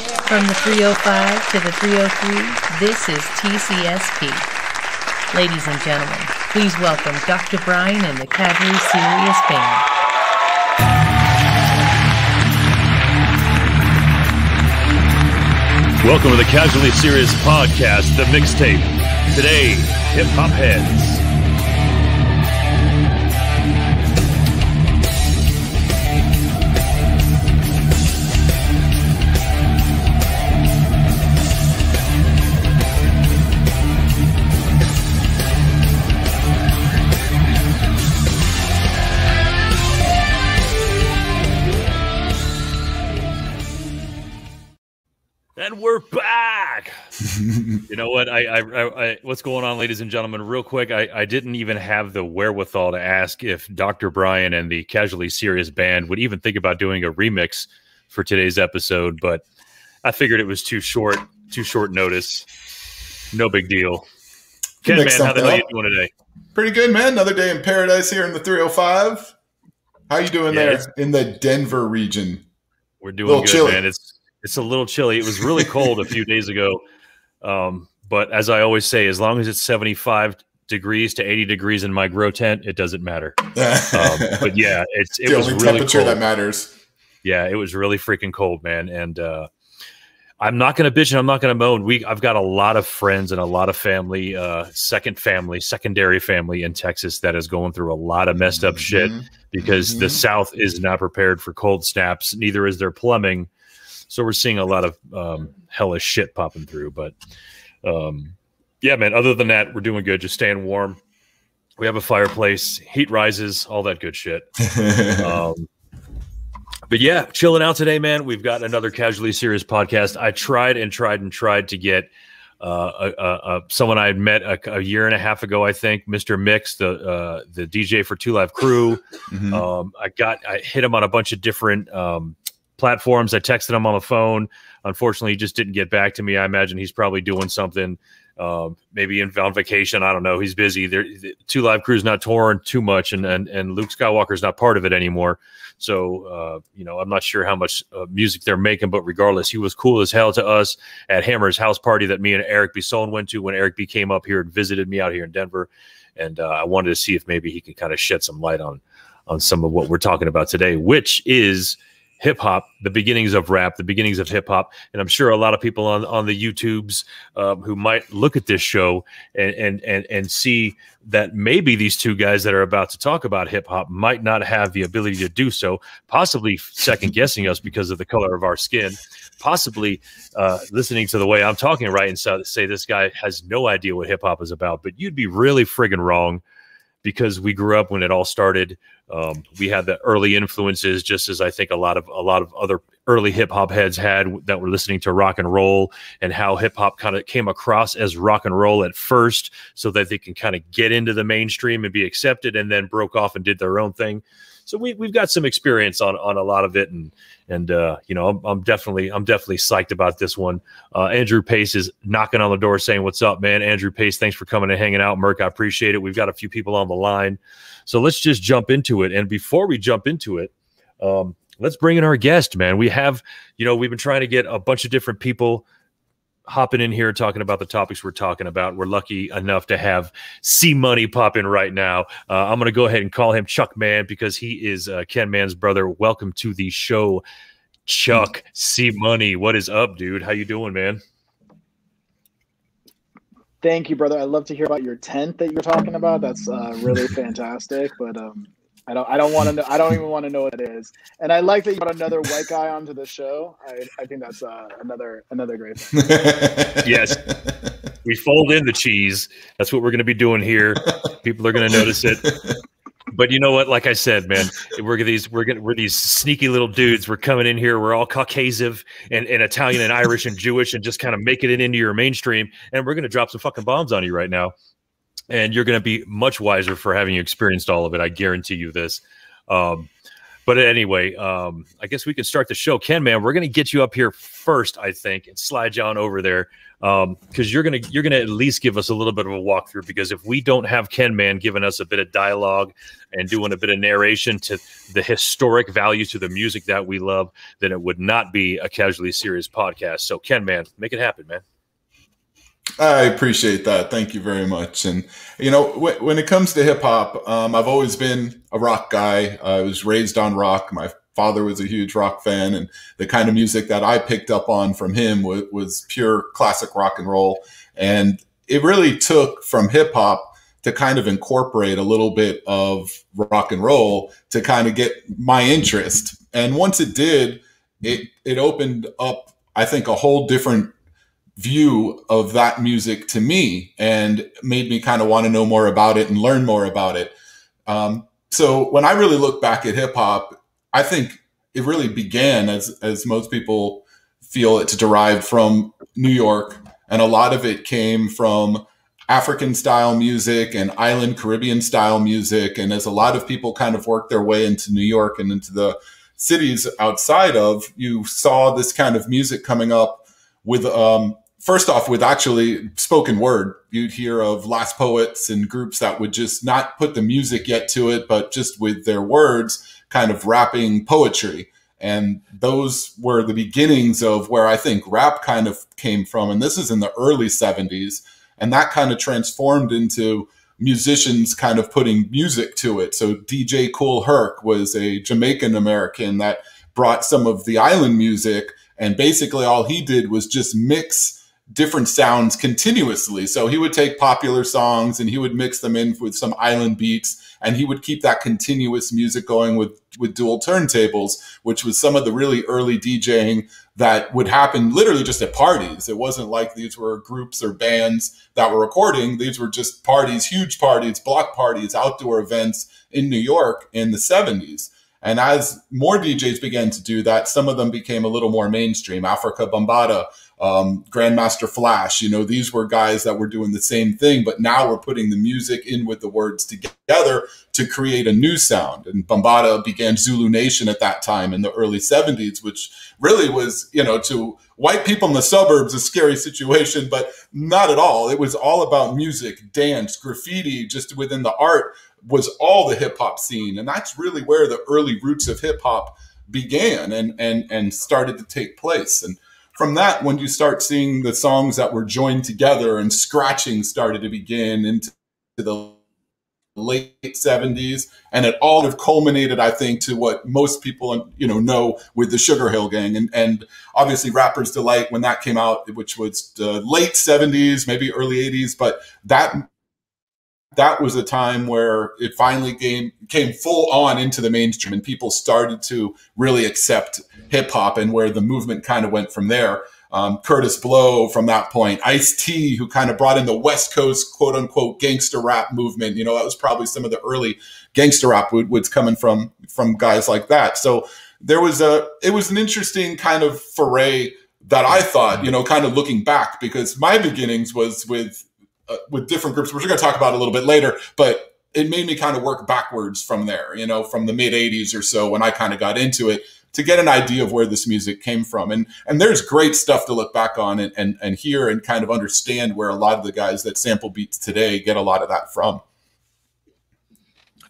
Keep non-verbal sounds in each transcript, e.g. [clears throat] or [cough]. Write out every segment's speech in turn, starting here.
From the 305 to the 303, this is TCSP. Ladies and gentlemen, please welcome Dr. Brian and the Casually Serious Band. Welcome to the Casually Serious Podcast, the mixtape. Today, hip hop heads. You? I, I, I, what's going on, ladies and gentlemen? Real quick, I, I didn't even have the wherewithal to ask if Dr. Brian and the Casually Serious Band would even think about doing a remix for today's episode, but I figured it was too short, too short notice. No big deal. Ken, man, how the hell you doing today? Pretty good, man. Another day in paradise here in the 305. How you doing yeah, there in the Denver region? We're doing good, chilly. man. It's it's a little chilly. It was really cold a few days ago. Um, but as I always say, as long as it's 75 degrees to 80 degrees in my grow tent, it doesn't matter. [laughs] um, but yeah, it's it the was only really temperature cold. that matters. Yeah, it was really freaking cold, man. And uh, I'm not going to bitch and I'm not going to moan. We I've got a lot of friends and a lot of family, uh, second family, secondary family in Texas that is going through a lot of messed up shit Mhm. because the Mhm. South is not prepared for cold snaps. Neither is their plumbing. So we're seeing a lot of um, hellish shit popping through. But um, yeah, man. Other than that, we're doing good. Just staying warm. We have a fireplace. Heat rises. All that good shit. [laughs] Um, but yeah, chilling out today, man. We've got another casually serious podcast. I tried and tried and tried to get uh, a, a, someone I had met a, a year and a half ago, I think, Mr. Mix, the uh, the DJ for Two Live Crew. Mhm. Um, I got I hit him on a bunch of different um, platforms. I texted him on the phone. Unfortunately, he just didn't get back to me. I imagine he's probably doing something, um, maybe in, on vacation. I don't know. He's busy. There, the Two Live Crew's not touring too much, and and and Luke Skywalker's not part of it anymore. So uh, you know, I'm not sure how much uh, music they're making, but regardless, he was cool as hell to us at Hammer's house party that me and Eric Bisson went to when Eric B came up here and visited me out here in Denver, and uh, I wanted to see if maybe he could kind of shed some light on on some of what we're talking about today, which is hip hop, the beginnings of rap, the beginnings of hip hop, and I'm sure a lot of people on on the YouTubes um, who might look at this show and and and and see that maybe these two guys that are about to talk about hip hop might not have the ability to do so, possibly second guessing us because of the color of our skin, possibly uh, listening to the way I'm talking right and say this guy has no idea what hip hop is about, but you'd be really friggin' wrong because we grew up when it all started. Um, we had the early influences, just as I think a lot of a lot of other early hip hop heads had that were listening to rock and roll, and how hip hop kind of came across as rock and roll at first, so that they can kind of get into the mainstream and be accepted, and then broke off and did their own thing. So we we've got some experience on on a lot of it, and and uh, you know I'm, I'm definitely I'm definitely psyched about this one. Uh, Andrew Pace is knocking on the door saying, "What's up, man?" Andrew Pace, thanks for coming and hanging out, Merc. I appreciate it. We've got a few people on the line, so let's just jump into it. And before we jump into it, um, let's bring in our guest, man. We have, you know, we've been trying to get a bunch of different people hopping in here talking about the topics we're talking about. We're lucky enough to have C Money pop in right now. Uh, I'm going to go ahead and call him Chuck Man because he is uh, Ken Man's brother. Welcome to the show, Chuck C Money. What is up, dude? How you doing, man? Thank you, brother. I love to hear about your tent that you're talking about. That's uh, really fantastic. But um, I don't, I don't want to know. I don't even want to know what it is. And I like that you brought another white guy onto the show. I, I think that's uh, another, another great thing. [laughs] Yes. We fold in the cheese. That's what we're going to be doing here. People are going to notice it. But you know what? Like I said, man, we're these we're getting we're these sneaky little dudes. We're coming in here. We're all Caucasian and, and Italian and Irish and Jewish and just kind of making it into your mainstream. And we're gonna drop some fucking bombs on you right now. And you're gonna be much wiser for having experienced all of it. I guarantee you this. Um, but anyway, um, I guess we can start the show. Ken, man, we're going to get you up here first, I think, and slide you on over there because um, you're gonna you're gonna at least give us a little bit of a walkthrough. Because if we don't have Ken Man giving us a bit of dialogue and doing a bit of narration to the historic value to the music that we love, then it would not be a casually serious podcast. So Ken Man, make it happen, man. I appreciate that. Thank you very much. And you know, w- when it comes to hip hop, um, I've always been a rock guy. I was raised on rock. My father was a huge rock fan, and the kind of music that I picked up on from him was, was pure classic rock and roll. And it really took from hip hop to kind of incorporate a little bit of rock and roll to kind of get my interest. And once it did, it it opened up, I think, a whole different view of that music to me and made me kind of want to know more about it and learn more about it. Um, so when I really look back at hip hop, I think it really began as as most people feel it's derived from New York, and a lot of it came from African style music and island Caribbean style music. And as a lot of people kind of worked their way into New York and into the cities outside of, you saw this kind of music coming up with um, first off with actually spoken word you'd hear of last poets and groups that would just not put the music yet to it but just with their words kind of rapping poetry. And those were the beginnings of where i think rap kind of came from. And this is in the early 70s and that kind of transformed into musicians kind of putting music to it. So dj cool herc was a jamaican american that brought some of the island music and basically all he did was just mix different sounds continuously. So he would take popular songs and he would mix them in with some island beats and he would keep that continuous music going with with dual turntables, which was some of the really early DJing that would happen literally just at parties. It wasn't like these were groups or bands that were recording. These were just parties, huge parties, block parties, outdoor events in New York in the 70s. And as more DJs began to do that, some of them became a little more mainstream. Africa Bambaataa um, Grandmaster Flash. You know, these were guys that were doing the same thing, but now we're putting the music in with the words together to create a new sound. And Bambaataa began Zulu Nation at that time in the early 70s, which really was, you know, to white people in the suburbs, a scary situation, but not at all. It was all about music, dance, graffiti, just within the art was all the hip hop scene. And that's really where the early roots of hip hop began and, and, and started to take place. And from that, when you start seeing the songs that were joined together and scratching started to begin into the late 70s and it all have culminated i think to what most people you know know with the sugar hill gang. And and obviously rappers delight when that came out which was the late 70s maybe early 80s but that that was a time where it finally came came full on into the mainstream and people started to really accept hip hop and where the movement kind of went from there. Um, Kurtis Blow from that point, Ice T, who kind of brought in the West Coast quote unquote gangster rap movement. You know, that was probably some of the early gangster rap was coming from from guys like that. So there was a it was an interesting kind of foray that I thought, you know, kind of looking back because my beginnings was with uh, with different groups, which we're going to talk about a little bit later. But it made me kind of work backwards from there, you know, from the mid 80s or so when I kind of got into it to get an idea of where this music came from. And and there's great stuff to look back on and, and, and hear and kind of understand where a lot of the guys that sample beats today get a lot of that from.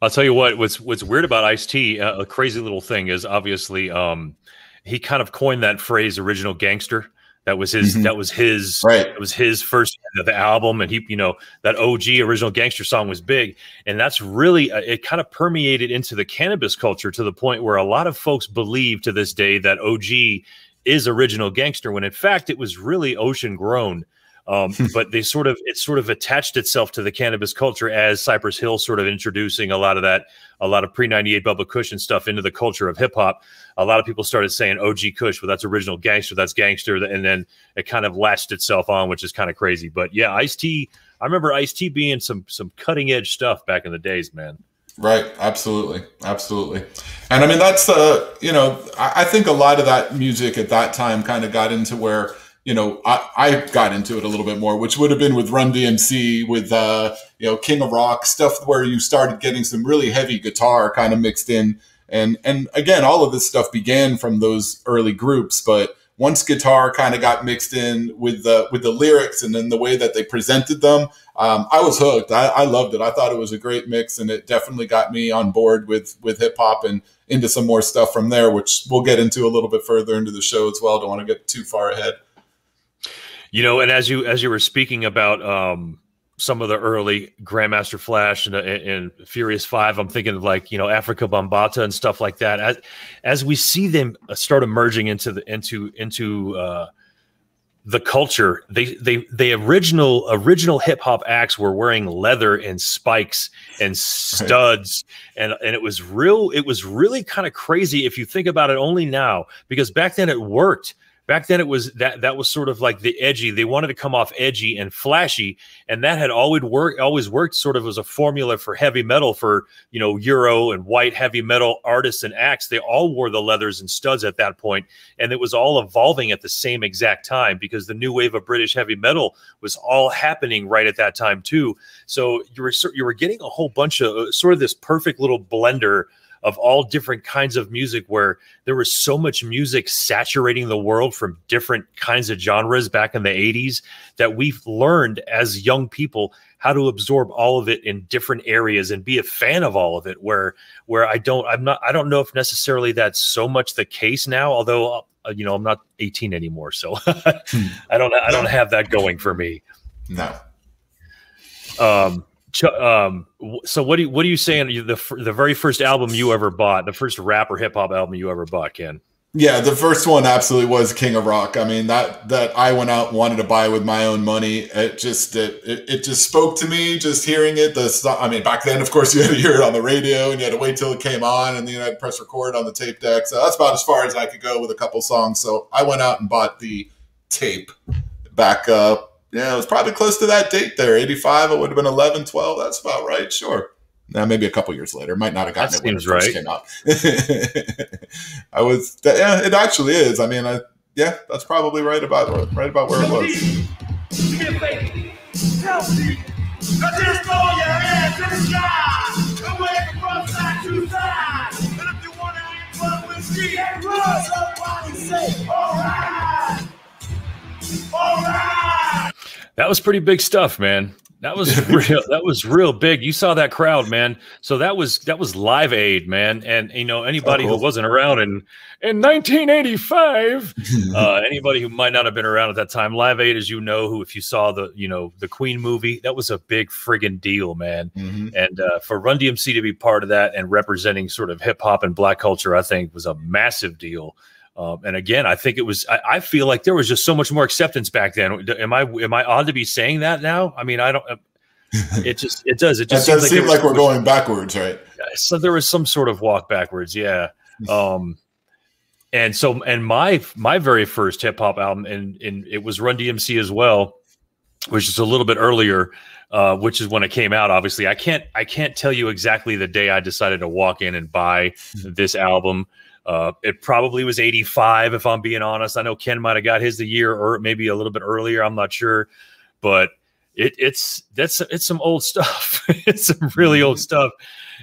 I'll tell you what, what's what's weird about Ice T, uh, a crazy little thing is obviously um, he kind of coined that phrase original gangster that was his. Mm-hmm. That was his. Right. It was his first the album, and he, you know, that OG original gangster song was big, and that's really uh, it. Kind of permeated into the cannabis culture to the point where a lot of folks believe to this day that OG is original gangster, when in fact it was really ocean grown. Um, [laughs] but they sort of it sort of attached itself to the cannabis culture as Cypress Hill sort of introducing a lot of that, a lot of pre ninety eight Bubba Cushion stuff into the culture of hip hop. A lot of people started saying OG Kush, well, that's original gangster, that's gangster, and then it kind of latched itself on, which is kind of crazy. But yeah, Ice T, I remember Ice T being some some cutting edge stuff back in the days, man. Right, absolutely, absolutely, and I mean that's uh, you know I, I think a lot of that music at that time kind of got into where you know, I, I got into it a little bit more, which would have been with Run DMC, with uh, you know, King of Rock stuff, where you started getting some really heavy guitar kind of mixed in And and again, all of this stuff began from those early groups, but once guitar kind of got mixed in with the with the lyrics and then the way that they presented them, um, I was hooked. I, I, loved it. I thought it was a great mix, and it definitely got me on board with with hip hop and into some more stuff from there, which we'll get into a little bit further into the show as well. Don't want to get too far ahead. You know, and as you as you were speaking about um, some of the early Grandmaster Flash and, and, Furious Five, I'm thinking of like you know Afrika Bambaataa and stuff like that. As as we see them start emerging into the into into uh, the culture, they they the original original hip hop acts were wearing leather and spikes and studs, right. and and it was real. It was really kind of crazy if you think about it only now because back then it worked back then it was that that was sort of like the edgy they wanted to come off edgy and flashy and that had always worked always worked sort of as a formula for heavy metal for you know euro and white heavy metal artists and acts. They all wore the leathers and studs at that point and it was all evolving at the same exact time because the new wave of british heavy metal was all happening right at that time too. So you were you were getting a whole bunch of uh, sort of this perfect little blender of all different kinds of music where there was so much music saturating the world from different kinds of genres back in the 80s that we've learned as young people how to absorb all of it in different areas and be a fan of all of it where where I don't I'm not I don't know if necessarily that's so much the case now although uh, you know I'm not 18 anymore so [laughs] hmm. I don't I don't have that going for me. No. Um um, so what do you what are you saying? The the very first album you ever bought, the first rap or hip hop album you ever bought, Ken? Yeah, the first one absolutely was King of Rock. I mean that that I went out and wanted to buy with my own money. It just it, it, it just spoke to me just hearing it. The I mean back then, of course, [laughs] you had to hear it on the radio and you had to wait till it came on, and then you had to press record on the tape deck. So that's about as far as I could go with a couple songs. So I went out and bought the tape back up yeah, it was probably close to that date there. 85, it would have been 11, 12. That's about right. Sure. Now, maybe a couple years later. Might not have gotten that it when it first right. came out. [laughs] I was, yeah, it actually is. I mean, I, yeah, that's probably right about right about where it was. All right. That was pretty big stuff, man. That was [laughs] real. That was real big. You saw that crowd, man. So that was that was Live Aid, man. And you know anybody oh, cool. who wasn't around in in 1985, [laughs] uh, anybody who might not have been around at that time, Live Aid, as you know, who if you saw the you know the Queen movie, that was a big friggin' deal, man. Mm-hmm. And uh, for Run DMC to be part of that and representing sort of hip hop and black culture, I think was a massive deal. Um, and again, I think it was. I, I, feel like there was just so much more acceptance back then. Am I am I odd to be saying that now? I mean, I don't. Uh, [laughs] it just it does. It just does like seem like we're going backwards, right? So there was some sort of walk backwards, yeah. [laughs] Um, and so and my my very first hip hop album, and and it was Run DMC as well, which is a little bit earlier. Uh, which is when it came out. Obviously, I can't I can't tell you exactly the day I decided to walk in and buy [laughs] this album. Uh, it probably was 85, if I'm being honest. I know Ken might have got his the year or maybe a little bit earlier. I'm not sure, but it, it's that's it's some old stuff. [laughs] it's some really old mm-hmm. stuff,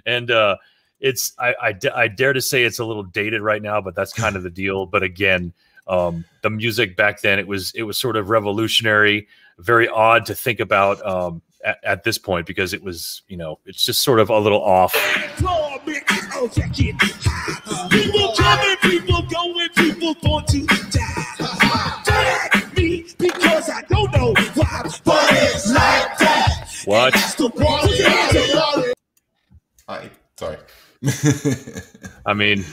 and uh, it's I, I, I dare to say it's a little dated right now, but that's kind of the deal. But again, um, the music back then it was it was sort of revolutionary, very odd to think about um, at, at this point because it was you know it's just sort of a little off. People coming, people going, people born to die. Drag me because I don't know why, but it's like that. What? Hi, sorry. I mean,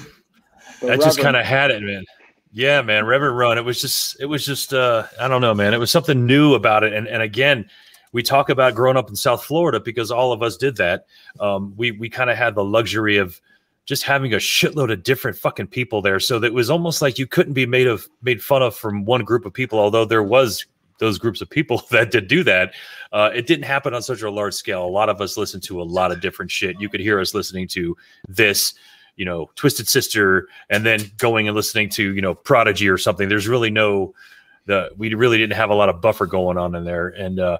that just kind of had it, man. Yeah, man, Reverend Run. It was just, it was just, uh, I don't know, man. It was something new about it, and and again, we talk about growing up in South Florida because all of us did that. Um, we we kind of had the luxury of just having a shitload of different fucking people there. So that it was almost like you couldn't be made of made fun of from one group of people, although there was those groups of people [laughs] that did do that. Uh, it didn't happen on such a large scale. A lot of us listened to a lot of different shit. You could hear us listening to this, you know, Twisted Sister, and then going and listening to, you know, Prodigy or something. There's really no the we really didn't have a lot of buffer going on in there. And uh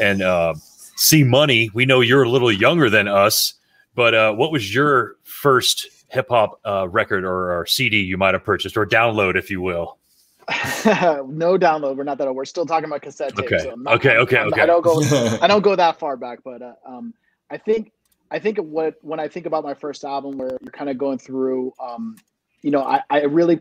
and uh C Money, we know you're a little younger than us, but uh what was your first hip hop uh, record or, or CD you might have purchased or download, if you will? [laughs] no download. We're not that. Old. We're still talking about cassette tapes. Okay. So not, okay. Okay. I'm, okay. I don't go. [laughs] I don't go that far back, but uh, um, I think I think what when I think about my first album, where you're kind of going through, um, you know, I, I really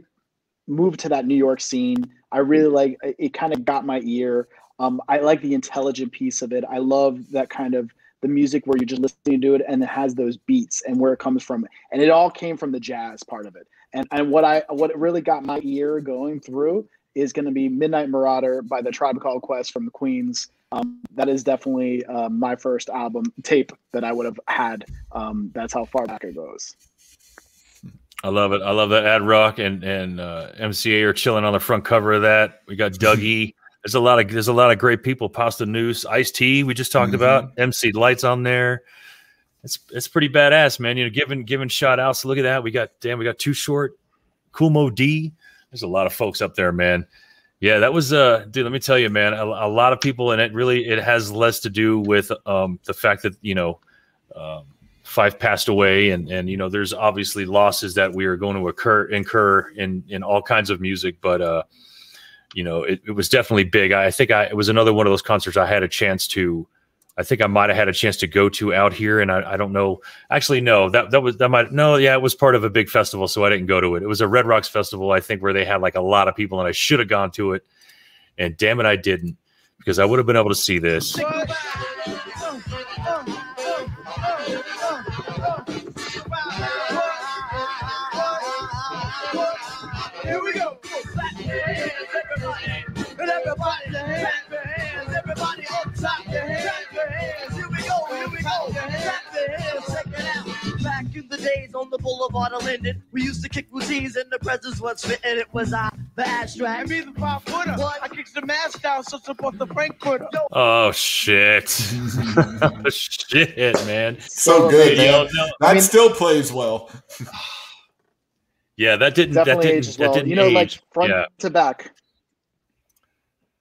moved to that New York scene. I really like it. it kind of got my ear. Um, I like the intelligent piece of it. I love that kind of the music where you're just listening to it and it has those beats and where it comes from. And it all came from the jazz part of it. And and what I what really got my ear going through is going to be Midnight Marauder by the Tribe Called Quest from the Queens. Um, that is definitely uh, my first album tape that I would have had. Um, that's how far back it goes. I love it. I love that Ad Rock and and uh, MCA are chilling on the front cover of that. We got [laughs] Dougie. There's a lot of there's a lot of great people. Pasta Noose, Ice T. We just talked Mhm. about MC Lights on there. It's it's pretty badass, man. You know, giving giving shout outs. Look at that. We got damn. We got Too Short, Cool Mo D. There's a lot of folks up there, man. Yeah, that was uh, dude. Let me tell you, man. A, a lot of people, and it really it has less to do with um the fact that you know. Um, Five passed away, and and you know there's obviously losses that we are going to occur incur in in all kinds of music, but uh, you know it, it was definitely big. I, I think I it was another one of those concerts I had a chance to. I think I might have had a chance to go to out here, and I, I don't know. Actually, no, that that was that might no, yeah, it was part of a big festival, so I didn't go to it. It was a Red Rocks festival, I think, where they had like a lot of people, and I should have gone to it, and damn it, I didn't because I would have been able to see this. Here. Clap your hands. Check it out. Back in the days on the boulevard of Linden, we used to kick routines and the presence was fitting. It was I, the abstract. And me the five footer. What? I kicks the mask down, so support the Frankfurter. Yo, Oh shit, [laughs] shit, man. so good, Yo, man. no, That I mean- still plays well. yeah, that didn't that Definitely didn't ages that well. didn't You know, like front yeah, to back.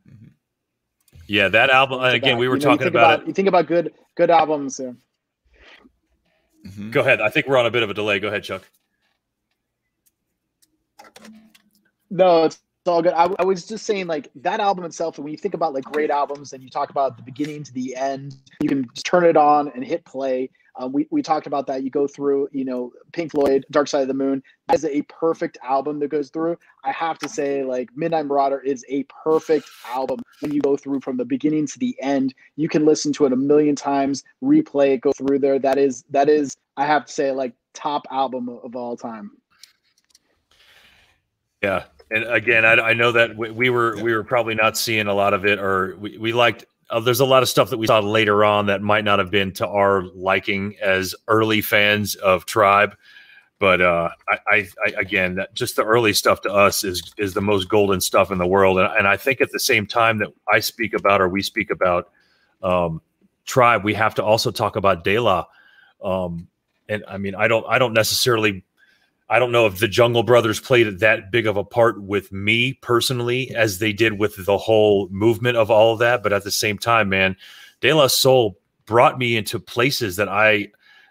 Mm-hmm. yeah, that album. Again, we were You know, talking think about, it. You think about good good albums. Yeah. Mhm. Go ahead. I think we're on a bit of a delay. Go ahead, Chuck. No, it's all good. I, I was just saying, like that album itself. When you think about like great albums, and you talk about the beginning to the end, you can just turn it on and hit play. Um, we we talked about that. You go through, you know, Pink Floyd, Dark Side of the Moon. That is a perfect album that goes through. I have to say, like Midnight Marauder is a perfect album when you go through from the beginning to the end. You can listen to it a million times, replay it, go through there. That is that is. I have to say, like top album of all time. Yeah, and again, I, I know that we, we were we were probably not seeing a lot of it, or we, we liked. Uh, there's a lot of stuff that we saw later on that might not have been to our liking as early fans of Tribe, but uh, I, I, I again, that just the early stuff to us is is the most golden stuff in the world, and, and I think at the same time that I speak about or we speak about um, Tribe, we have to also talk about De La. Um, and I mean, I don't I don't necessarily I don't know if the Jungle Brothers played that big of a part with me personally as they did with the whole movement of all of that. But at the same time, man, De La Soul brought me into places that I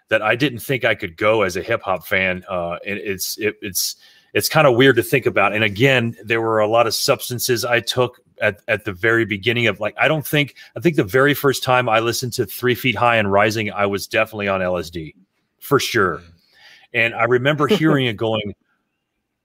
that I didn't think I could go as a hip hop fan. Uh, and it's it, it's it's kind of weird to think about. And again, there were a lot of substances I took at, at the very beginning of like I don't think I think the very first time I listened to Three Feet High and Rising, I was definitely on LSD for sure. And I remember [laughs] hearing it going,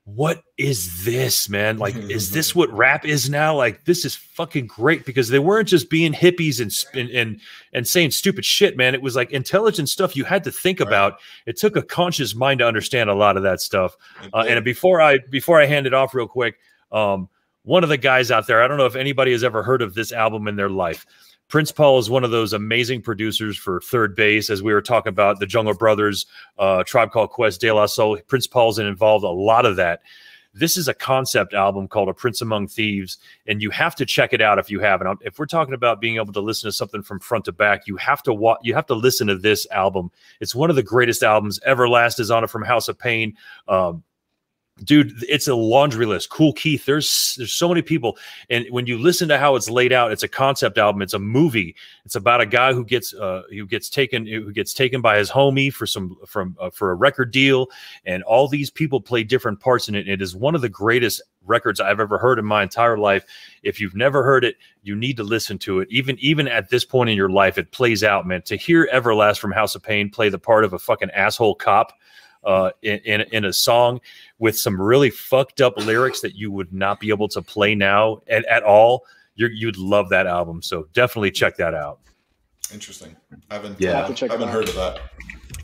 What is this, man? Like, is this [laughs] what rap is now? Like, this is fucking great because they weren't just being hippies and and and, and saying stupid shit, man. It was like intelligent stuff you had to think Right. about. It took a conscious mind to understand a lot of that stuff. Uh, and before I before I hand it off real quick, um, one of the guys out there, I don't know if anybody has ever heard of this album in their life. Prince Paul is one of those amazing producers for Third Base, as we were talking about the Jungle Brothers, uh, Tribe Called Quest, De La Soul. Prince Paul's involved a lot of that. This is a concept album called A Prince Among Thieves, and you have to check it out if you haven't. If we're talking about being able to listen to something from front to back, you have to wa- you have to listen to this album. It's one of the greatest albums. Everlast is on it from House of Pain. Um, dude it's a laundry list. Cool keith there's there's so many people. And when you listen to how it's laid out it's a concept album. It's a movie. It's about a guy who gets uh who gets taken who gets taken by his homie for some from uh, for a record deal. And all these people play different parts in it. It is one of the greatest records i've ever heard in my entire life. If you've never heard it you need to listen to it. Even even at this point in your life it plays out man. To hear everlast from house of pain play the part of a fucking asshole cop uh, in, in in a song with some really fucked up lyrics that you would not be able to play now at, at all. You're, you'd love that album, so definitely check that out. Interesting. I haven't. Yeah. Yeah. I'll have to check I haven't heard of that.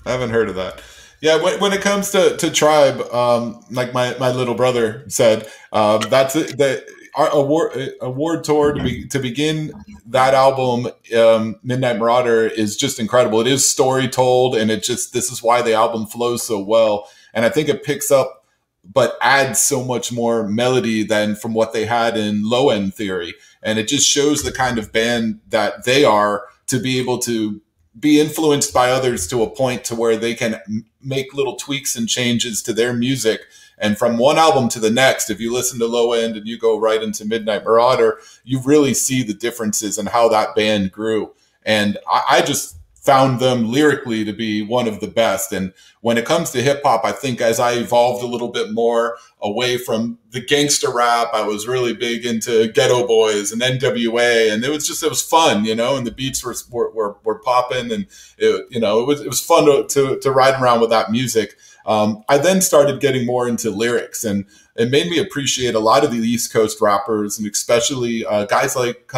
I haven't heard of that. Yeah. When, when it comes to to tribe, um, like my my little brother said, um, that's it. The our award award tour to be to begin that album, um, Midnight Marauder, is just incredible. It is story told, and it just this is why the album flows so well. And I think it picks up but adds so much more melody than from what they had in low end theory. And it just shows the kind of band that they are to be able to be influenced by others to a point to where they can make little tweaks and changes to their music. And from one album to the next, if you listen to low end and you go right into Midnight Marauder, you really see the differences and how that band grew. And I, I just found them lyrically to be one of the best. And when it comes to hip hop, I think as I evolved a little bit more away from the gangster rap, I was really big into Ghetto Boys and NWA, and it was just it was fun, you know. And the beats were were, were, popping, and it, you know it was it was fun to, to to ride around with that music. Um, I then started getting more into lyrics, and it made me appreciate a lot of the East Coast rappers, and especially uh, guys like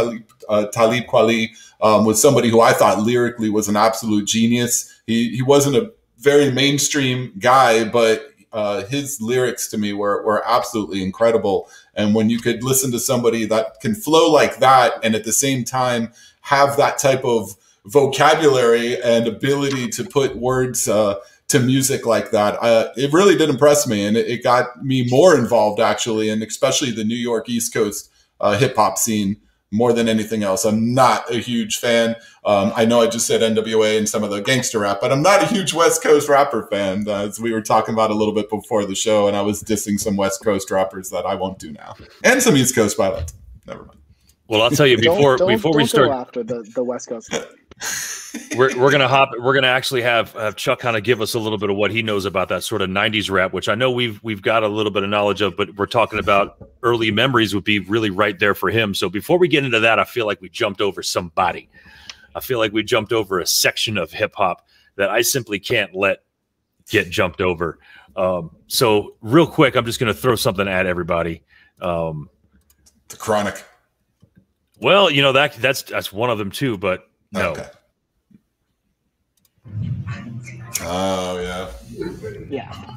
uh, Talib Kweli um, was somebody who I thought lyrically was an absolute genius. He he wasn't a very mainstream guy, but uh, his lyrics to me were were absolutely incredible. And when you could listen to somebody that can flow like that, and at the same time have that type of vocabulary and ability to put words uh, to music like that, uh, it really did impress me, and it, it got me more involved actually, and especially the New York East Coast uh, hip hop scene more than anything else. I'm not a huge fan. Um, I know I just said NWA and some of the gangster rap, but I'm not a huge West Coast rapper fan. Uh, as we were talking about a little bit before the show, and I was dissing some West Coast rappers that I won't do now, and some East Coast pilots. Never mind. Well, I'll tell you Don't- before don't- before we don't start. go after the, the West Coast. [laughs] we're, we're gonna hop we're gonna actually have have chuck kind of give us a little bit of what he knows about that sort of 90s rap which i know we've we've got a little bit of knowledge of but we're talking about early memories would be really right there for him. So before we get into that i feel like we jumped over somebody. I feel like we jumped over a section of hip-hop that i simply can't let get jumped over. Um, so real quick i'm just gonna throw something at everybody. Um, The Chronic. well you know that that's that's one of them too but no Okay. Oh yeah. Yeah.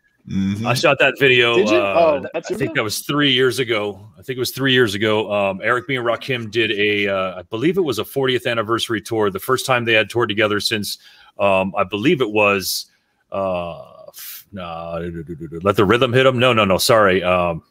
Mhm. I shot that video. Did you? Uh, Oh, that's I think video? that was three years ago. I think it was three years ago. Um, Eric B and Rakim did a, uh, I believe it was a 40th anniversary tour. The first time they had toured together since, um, I believe it was, uh, f- nah, let the rhythm hit them. No, no, no. Sorry. Um,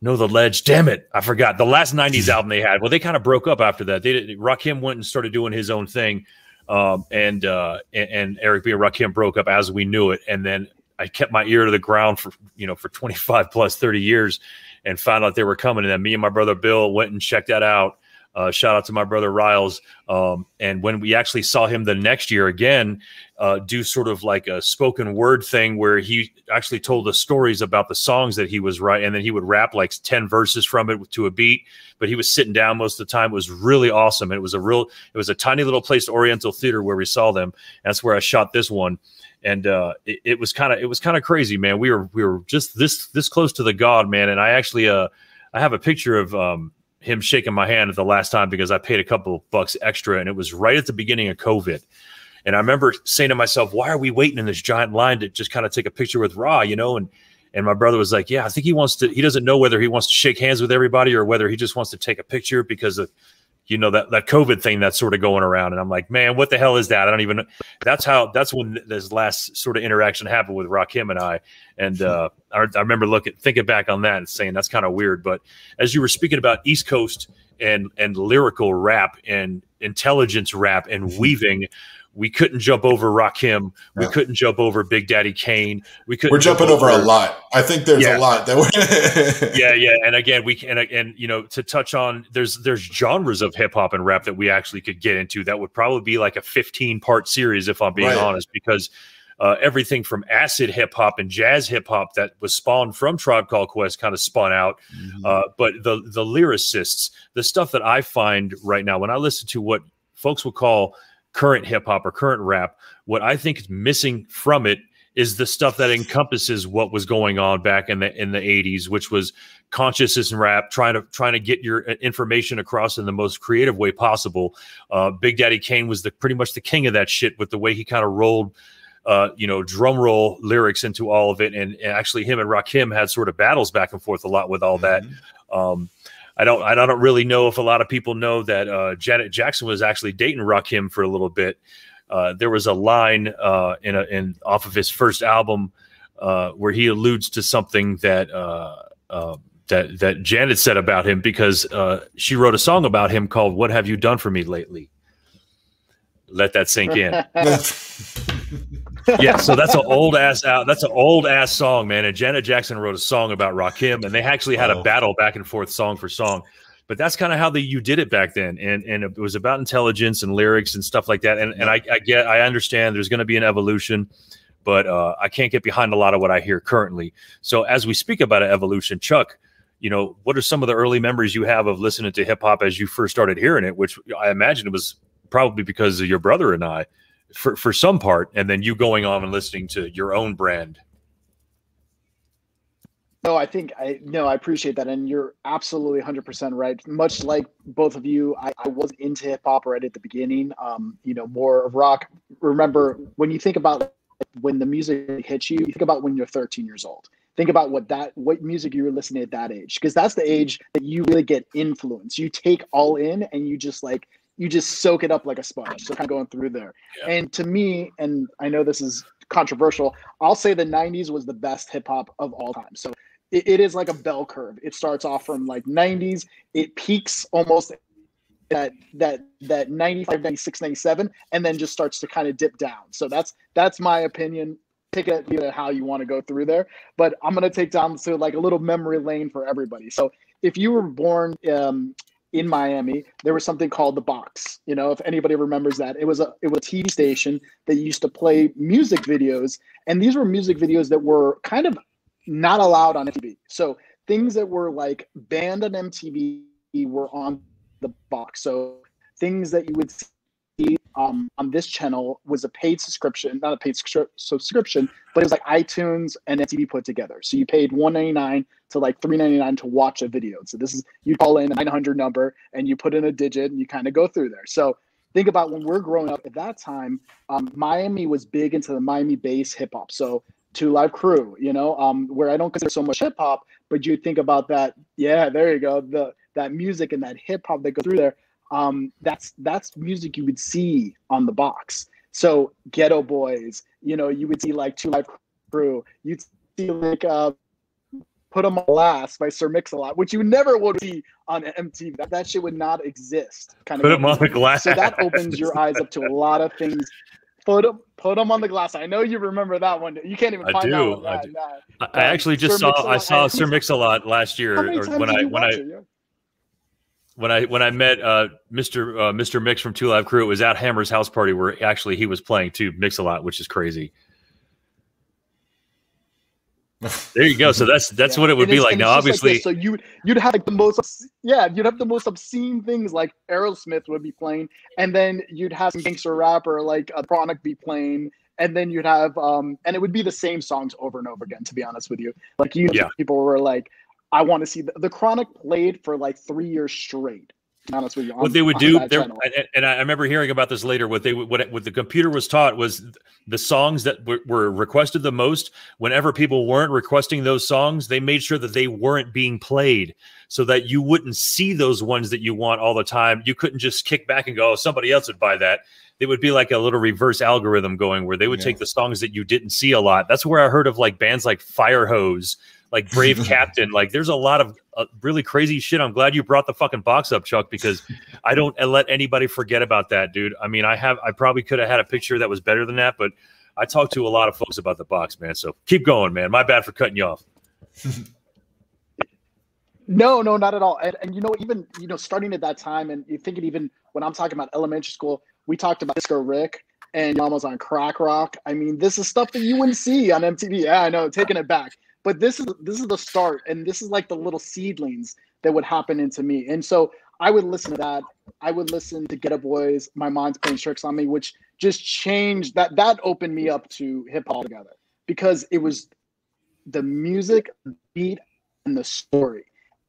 no, the ledge. Damn it, I forgot the last '90s [laughs] album they had. Well, they kind of broke up after that. They did, Rakim went and started doing his own thing, um, and, uh, and and Eric B and Rakim broke up as we knew it. And then I kept my ear to the ground for you know for 25 plus 30 years, and found out they were coming. And then me and my brother Bill went and checked that out. Uh, shout out to my brother Riles. Um, and when we actually saw him the next year again, uh, do sort of like a spoken word thing where he actually told us stories about the songs that he was writing, and then he would rap like 10 verses from it to a beat. But he was sitting down most of the time. It was really awesome. And it was a real, it was a tiny little place, Oriental Theater, where we saw them. That's where I shot this one. And uh, it, it was kind of, it was kind of crazy, man. We were, we were just this, this close to the God, man. And I actually, uh, I have a picture of um, him shaking my hand at the last time because I paid a couple bucks extra, and it was right at the beginning of COVID. And I remember saying to myself, "Why are we waiting in this giant line to just kind of take a picture with Ra?" You know, and And my brother was like, "Yeah, I think he wants to. He doesn't know whether he wants to shake hands with everybody or whether he just wants to take a picture because of, you know, that that COVID thing that's sort of going around." And I'm like, "Man, what the hell is that? I don't even." That's how. That's when this last sort of interaction happened with Rakim and I. And uh, I, I remember looking, thinking back on that and saying that's kind of weird. But as you were speaking about East Coast and and lyrical rap and intelligence rap and weaving we couldn't jump over Rakim. We Yeah. couldn't jump over Big Daddy Kane. We couldn't. We're jump jumping over a lot. I think there's Yeah. a lot that we're [laughs] Yeah, yeah, and again, we can, and, and you know, to touch on, there's there's genres of hip hop and rap that we actually could get into. That would probably be like a 15 part series, if I'm being Right. honest, because uh, everything from acid hip hop and jazz hip hop that was spawned from Tribe Called Quest kind of spun out. Uh, but the the lyricists, the stuff that I find right now, when I listen to what folks would call current hip hop or current rap, what I think is missing from it is the stuff that encompasses what was going on back in the in the 80s, which was consciousness and rap, trying to trying to get your uh, information across in the most creative way possible. Uh, Big Daddy Kane was the pretty much the king of that shit with the way he kind of rolled uh, you know, drum roll lyrics into all of it. And, and actually, him and Rakim had sort of battles back and forth a lot with all that. Um, I don't, I don't really know if a lot of people know that uh, Janet Jackson was actually dating Rakim for a little bit. Uh, there was a line uh, in a, in off of his first album uh, where he alludes to something that uh, uh, that that Janet said about him because uh, she wrote a song about him called "What Have You Done for Me Lately." Let that sink in [laughs] [laughs] yeah, so that's an old ass out. That's an old ass song, man. And Janet Jackson wrote a song about Rakim, and they actually had Oh. a battle back and forth, song for song. But that's kind of how the you did it back then, and and it was about intelligence and lyrics and stuff like that. And and I, I get, I understand there's going to be an evolution, but uh, I can't get behind a lot of what I hear currently. So as we speak about an evolution, Chuck, you know, what are some of the early memories you have of listening to hip hop as you first started hearing it? Which I imagine it was probably because of your brother and I for for some part, and then you going on and listening to your own brand. No, I think I no, I appreciate that, and you're absolutely 100 percent right. Much like both of you, I, I wasn't into hip hop right at the beginning. Um, you know, more of rock. Remember when you think about when the music hits you, you think about when you're 13 years old. Think about what that what music you were listening at that age, because that's the age that you really get influence. You take all in, and you just like you just soak it up like a sponge. So kind of going through there. Yeah. And to me, and I know this is controversial, I'll say the 90s was the best hip hop of all time. So it, it is like a bell curve. It starts off from like 90s, it peaks almost that that that 95 96 97 and then just starts to kind of dip down so that's that's my opinion take it you know, how you want to go through there but i'm going to take down to like a little memory lane for everybody so if you were born um, in miami there was something called the box you know if anybody remembers that it was a it was a tv station that used to play music videos and these were music videos that were kind of not allowed on MTV. So things that were like banned on MTV were on the box. So things that you would um, on this channel was a paid subscription, not a paid subscri- subscription, but it was like iTunes and MTV put together. So you paid one ninety nine to like three ninety nine to watch a video. So this is you call in a nine hundred number and you put in a digit and you kind of go through there. So think about when we're growing up at that time, um, Miami was big into the Miami bass hip hop. So Two Live Crew, you know, um, where I don't consider so much hip hop, but you think about that. Yeah, there you go. The that music and that hip hop that go through there. Um, that's that's music you would see on the box. So Ghetto Boys, you know, you would see like Two Live Crew. You'd see like uh, Put 'em on Blast by Sir Mix-a-Lot, which you never would see on MTV. That, that shit would not exist. Kind Put 'em on the glass. So that opens your eyes up to a lot of things. Put them, put 'em on the glass. I know you remember that one. You can't even I find do, that. I do. I actually just Sir saw I Mix-a-Lot, saw Sir Mix a lot last year, or when I when I it? When I when I met uh, Mr. Uh, Mr. Mix from Two Live Crew. It was at Hammer's house party where actually he was playing too Mix a lot, which is crazy. There you go. So that's that's Yeah. what it would And be like. Now, obviously, this. so you you'd have like the most yeah you'd have the most obscene things like Aerosmith would be playing, and then you'd have some gangster rapper like a Chronic be playing, and then you'd have um and it would be the same songs over and over again. To be honest with you, like you Yeah. people were like, I want to see the, the Chronic played for like three years straight. Honest with you, what they would do and- i remember hearing about this later what they what, what the computer was taught was the songs that were, were requested the most whenever people weren't requesting those songs they made sure that they weren't being played so that you wouldn't see those ones that you want all the time you couldn't just kick back and go oh somebody else would buy that it would be like a little reverse algorithm going where they would Yeah. take the songs that you didn't see a lot that's where i heard of like bands like firehose like brave [laughs] captain like there's a lot of uh, really crazy shit i'm glad you brought the fucking box up chuck because [laughs] I don't let anybody forget about that, dude. I mean, I have, I probably could have had a picture that was better than that, but I talked to a lot of folks about the box, man. So keep going, man. My bad for cutting you off. [laughs] No, no, not at all. And, and you know, even you know, starting at that time, and you think it even when I'm talking about elementary school, we talked about Disco Rick and was on crack rock. I mean, this is stuff that you wouldn't see on MTV. Yeah, I know, taking it back. But this is this is the start, and this is like the little seedlings that would happen into me. And so I would listen to that. I would listen to Geto Boys, My Mind's Playing Tricks on Me, which just changed that that opened me up to hip hop together because it was the music, beat, and the story.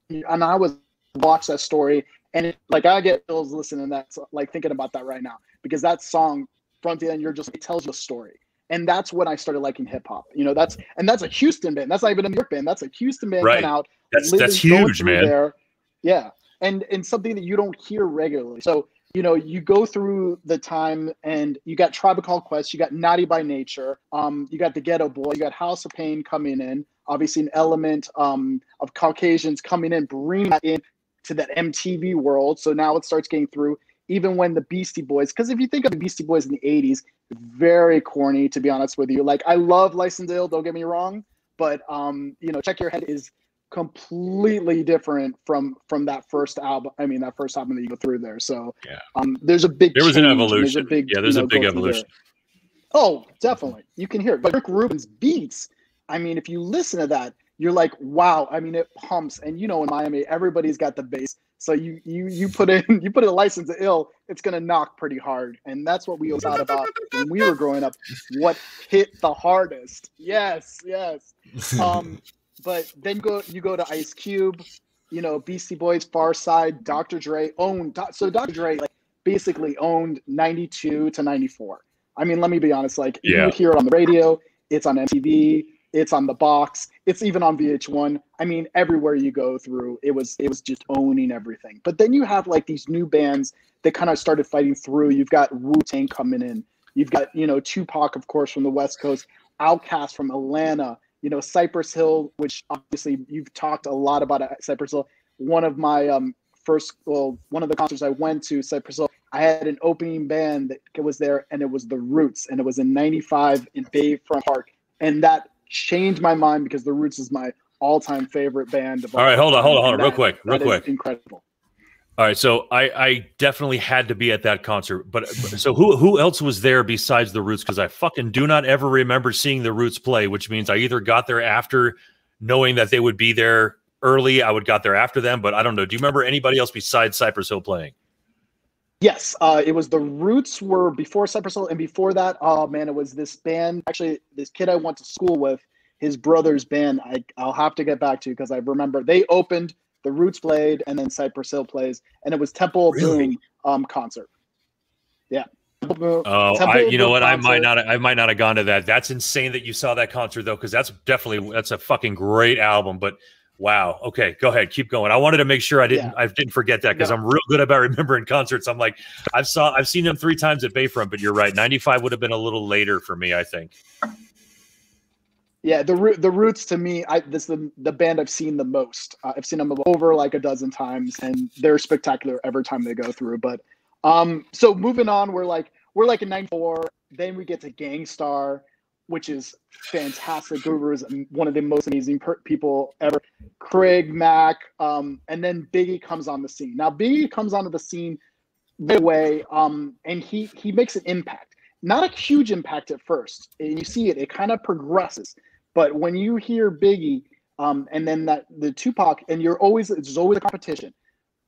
And I was watch that story, and it, like I get feels listening to that, like thinking about that right now because that song, front end, you're just it tells you a story, and that's when I started liking hip hop. You know, that's and that's a Houston band. That's not even a New York band. That's a Houston band Right. out. That's living- that's huge, man. There. Yeah, and and something that you don't hear regularly. So you know, you go through the time, and you got Tribe Called Quest, you got Naughty by Nature, um, you got the Geto Boy, you got House of Pain coming in. Obviously, an element um, of Caucasians coming in, bringing that in to that MTV world. So now it starts getting through. Even when the Beastie Boys, because if you think of the Beastie Boys in the '80s, very corny, to be honest with you. Like I love License Ill, don't get me wrong, but um, you know, Check Your Head is completely different from from that first album. I mean, that first album that you go through there. So Yeah. um, there's a big There was an change and evolution. Yeah, there's you a big evolution. Oh, definitely, you can hear it. But Rick Rubin's beats. I mean, if you listen to that, you're like, wow. I mean, it pumps, and you know, in Miami, everybody's got the bass. So you you you put in [laughs] you put in a license to ill, it's gonna knock pretty hard, and that's what we thought about when we were growing up. What hit the hardest? Yes, yes. Um, [laughs] but then you go you go to Ice Cube, you know, Beastie Boys, Pharcyde, Dr. Dre owned. So Dr. Dre like basically owned '92 to '94. I mean, let me be honest. Like you Yeah. would hear it on the radio, it's on MTV, it's on the box, it's even on VH1. I mean, everywhere you go through, it was it was just owning everything. But then you have like these new bands that kind of started fighting through. You've got Wu Tang coming in. You've got you know Tupac, of course, from the West Coast, Outkast from Atlanta. You know Cypress Hill, which obviously you've talked a lot about at Cypress Hill. One of my um, first, well, one of the concerts I went to, Cypress Hill, I had an opening band that was there, and it was The Roots, and it was in '95 in Bayfront Park, and that changed my mind because The Roots is my all-time favorite band. Of All right, hold on, hold on, hold on, real that- quick, real quick. incredible. All right, so I, I definitely had to be at that concert, but so who who else was there besides the Roots? Because I fucking do not ever remember seeing the Roots play, which means I either got there after knowing that they would be there early, I would got there after them, but I don't know. Do you remember anybody else besides Cypress Hill playing? Yes, uh, it was the Roots were before Cypress Hill, and before that, oh man, it was this band. Actually, this kid I went to school with, his brother's band. I I'll have to get back to because I remember they opened, the Roots played, and then Cypress Hill plays, and it was Temple of Really? Doom um concert. Yeah. Temple Oh, Temple I you know what? I might not I might not have gone to that. That's insane that you saw that concert though, because that's definitely that's a fucking great album. But wow, okay, go ahead, keep going. I wanted to make sure I didn't Yeah. I didn't forget that because No. I'm real good about remembering [laughs] concerts. I'm like I've saw I've seen them three times at Bayfront, but you're right, 95 would have been a little later for me. I think. Yeah, the Roo- the Roots to me, I this is the the band I've seen the most. Uh, I've seen them over like a dozen times, and they're spectacular every time they go through. But um, so moving on, we're like we're like in '94. Then we get to Gang Starr, which is fantastic. Guru is one of the most amazing per- people ever. Craig Mack, um, and then Biggie comes on the scene. Now Biggie comes onto the scene right away, um, and he he makes an impact. Not a huge impact at first, and you see it. It kind of progresses. But when you hear Biggie, um, and then that the Tupac, and you're always there's always a competition.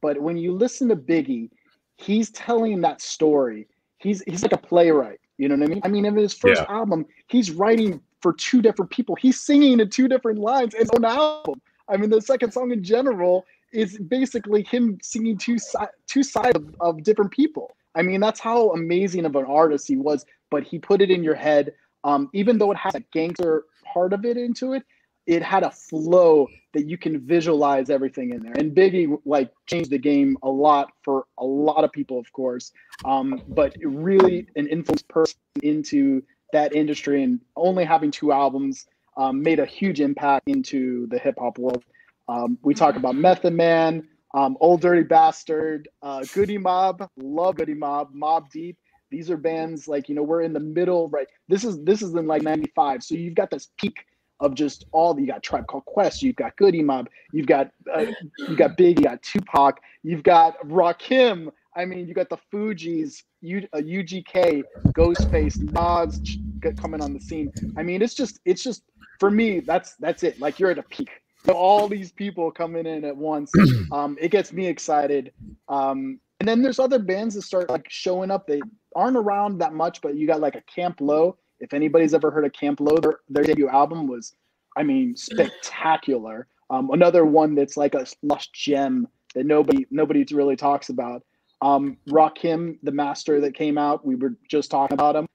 But when you listen to Biggie, he's telling that story. He's he's like a playwright. You know what I mean? I mean, in his first Yeah. album, he's writing for two different people. He's singing in two different lines in own album. I mean, the second song in general is basically him singing two si- two sides of, of different people. I mean, that's how amazing of an artist he was. But he put it in your head. Um, even though it has a gangster part of it into it, it had a flow that you can visualize everything in there. And Biggie like changed the game a lot for a lot of people, of course. Um, but really an influence person into that industry and only having two albums um, made a huge impact into the hip hop world. Um, we talk about Method Man, um, Old Dirty Bastard, uh, Goodie Mob, love Goodie Mob, Mobb Deep. These are bands like you know we're in the middle, right? This is this is in like '95, so you've got this peak of just all you got Tribe Called Quest, you've got Goodie Mob, you've got uh, you got Big, you got Tupac, you've got Rakim. I mean, you got the Fugees, U, uh, UGK, Ghostface, Nas coming on the scene. I mean, it's just it's just for me that's that's it. Like you're at a peak. So all these people coming in at once, [clears throat] um, it gets me excited. Um, and then there's other bands that start like showing up. They aren't around that much, but you got like a Camp Lo if anybody's ever heard of Camp Lo, their, their debut album was, I mean, [clears throat] spectacular. Um, another one that's like a lost gem that nobody nobody really talks about. Um, Rakim, the master that came out, we were just talking about him.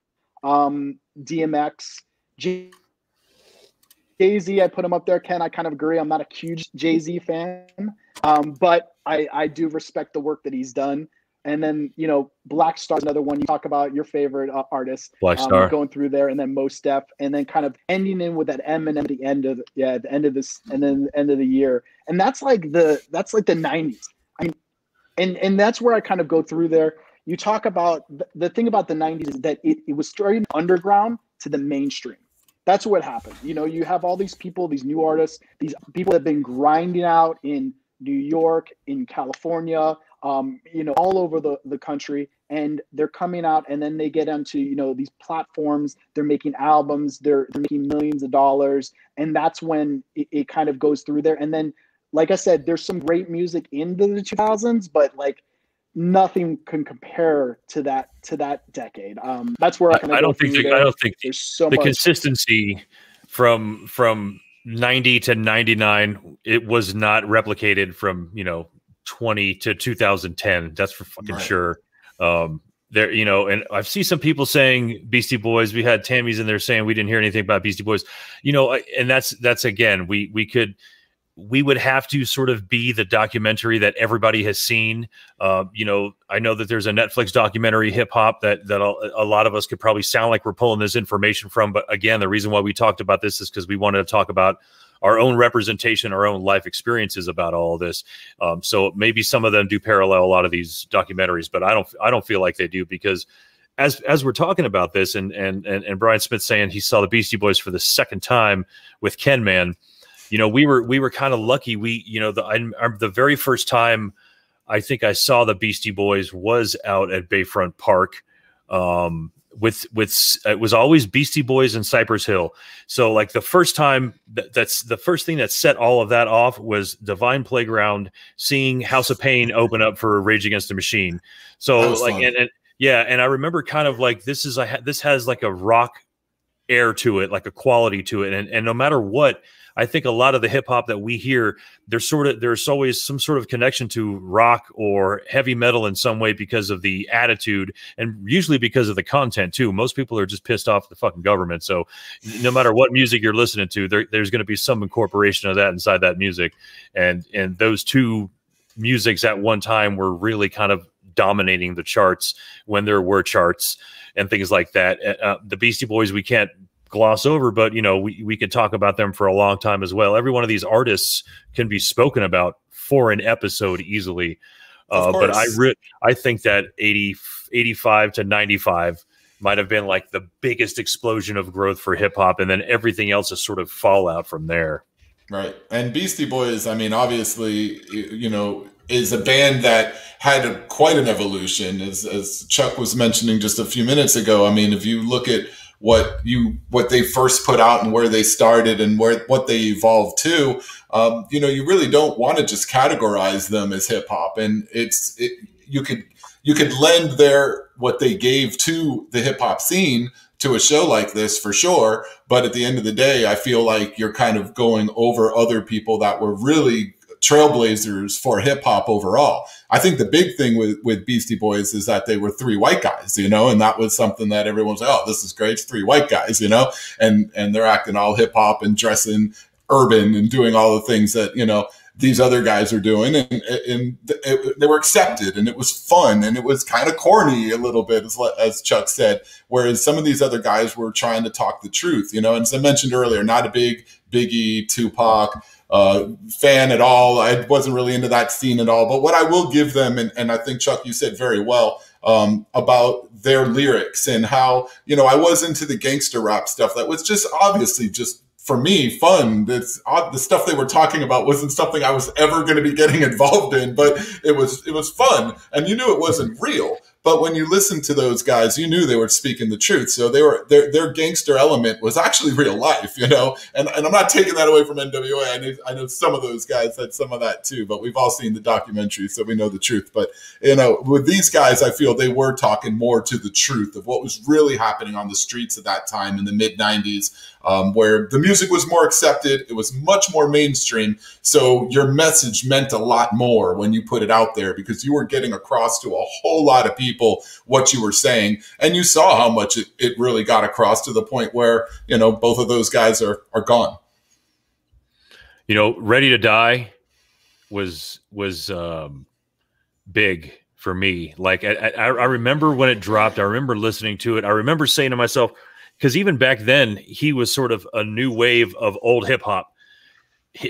Um, DMX, Jay Z, I put him up there. Ken, I kind of agree. I'm not a huge Jay Z fan, um, but I, I do respect the work that he's done. And then you know, Black Star another one you talk about your favorite uh, artist. Black um, Star going through there, and then Mos Def, and then kind of ending in with that Eminem at the end of the, yeah, the end of this, and then the end of the year, and that's like the that's like the '90s. I mean, and and that's where I kind of go through there. You talk about the, the thing about the '90s is that it, it was starting underground to the mainstream. That's what happened. You know, you have all these people, these new artists, these people that have been grinding out in New York, in California, um, you know, all over the, the country. And they're coming out and then they get onto, you know, these platforms, they're making albums, they're, they're making millions of dollars. And that's when it, it kind of goes through there. And then, like I said, there's some great music into the 2000s, but like nothing can compare to that to that decade. Um, that's where I, I, I don't think the, I don't think there's so the much. consistency from from 90 to 99 it was not replicated from you know 20 to 2010 that's for fucking Right. sure. Um there you know and i've seen some people saying beastie boys we had tammy's in there saying we didn't hear anything about beastie boys. You know and that's that's again we we could we would have to sort of be the documentary that everybody has seen. Uh, you know i know that there's a netflix documentary hip hop that that a, a lot of us could probably sound like we're pulling this information from but again the reason why we talked about this is because we wanted to talk about our own representation our own life experiences about all this. Um, so maybe some of them do parallel a lot of these documentaries but i don't i don't feel like they do because as as we're talking about this and and and, and brian smith saying he saw the beastie boys for the second time with ken man you know we were we were kind of lucky. We you know the I- the very first time i think i saw the beastie boys was out at bayfront park. Um with with it was always beastie boys and cypress hill. So like the first time that, that's the first thing that set all of that off was divine playground seeing house of pain open up for rage against the machine. So like and, and yeah and i remember kind of like this is a this has like a rock air to it like a quality to it. And, and no matter what i think a lot of the hip hop that we hear there's sort of there's always some sort of connection to rock or heavy metal in some way because of the attitude and usually because of the content too. Most people are just pissed off at the fucking government. So no matter what music you're listening to there, there's going to be some incorporation of that inside that music. And and those two musics at one time were really kind of dominating the charts when there were charts and things like that. Uh, the Beastie Boys we can't gloss over, but you know we we could talk about them for a long time as well. Every one of these artists can be spoken about for an episode easily. Uh, but I re- I think that 80, 85 to 95 might have been like the biggest explosion of growth for hip hop and then everything else is sort of fallout from there. Right. And Beastie Boys, I mean, obviously, you know, is a band that had a, quite an evolution, as, as Chuck was mentioning just a few minutes ago. I mean, if you look at what you what they first put out and where they started and where what they evolved to, um, you know, you really don't want to just categorize them as hip hop. And it's it, you could you could lend their what they gave to the hip hop scene to a show like this for sure. But at the end of the day, I feel like you're kind of going over other people that were really trailblazers for hip hop overall. I think the big thing with, with Beastie Boys is that they were three white guys, you know, and that was something that everyone was like, oh, this is great. It's three white guys, you know, and, and they're acting all hip hop and dressing urban and doing all the things that, you know, these other guys are doing and, and it, they were accepted and it was fun and it was kind of corny a little bit as, as chuck said whereas some of these other guys were trying to talk the truth you know and as i mentioned earlier not a big biggie tupac uh, fan at all i wasn't really into that scene at all but what i will give them and, and i think chuck you said very well um, about their lyrics and how you know i was into the gangster rap stuff that was just obviously just for me fun. It's the stuff they were talking about wasn't something I was ever going to be getting [laughs] involved in, but it was it was fun, and you knew it wasn't real. But when you listened to those guys, you knew they were speaking the truth. So they were their their gangster element was actually real life, you know. And and I'm not taking that away from NWA. I know I know some of those guys had some of that too, but we've all seen the documentary, so we know the truth. But you know, with these guys, I feel they were talking more to the truth of what was really happening on the streets at that time in the mid '90s, um, where the music was more accepted, it was much more mainstream. So your message meant a lot more when you put it out there because you were getting across to a whole lot of people what you were saying. And you saw how much it, it really got across to the point where, you know, both of those guys are, are gone. You know, Ready to Die was, was, um, big for me. Like I, I, I remember when it dropped, I remember listening to it. I remember saying to myself, because even back then he was sort of a new wave of old hip hop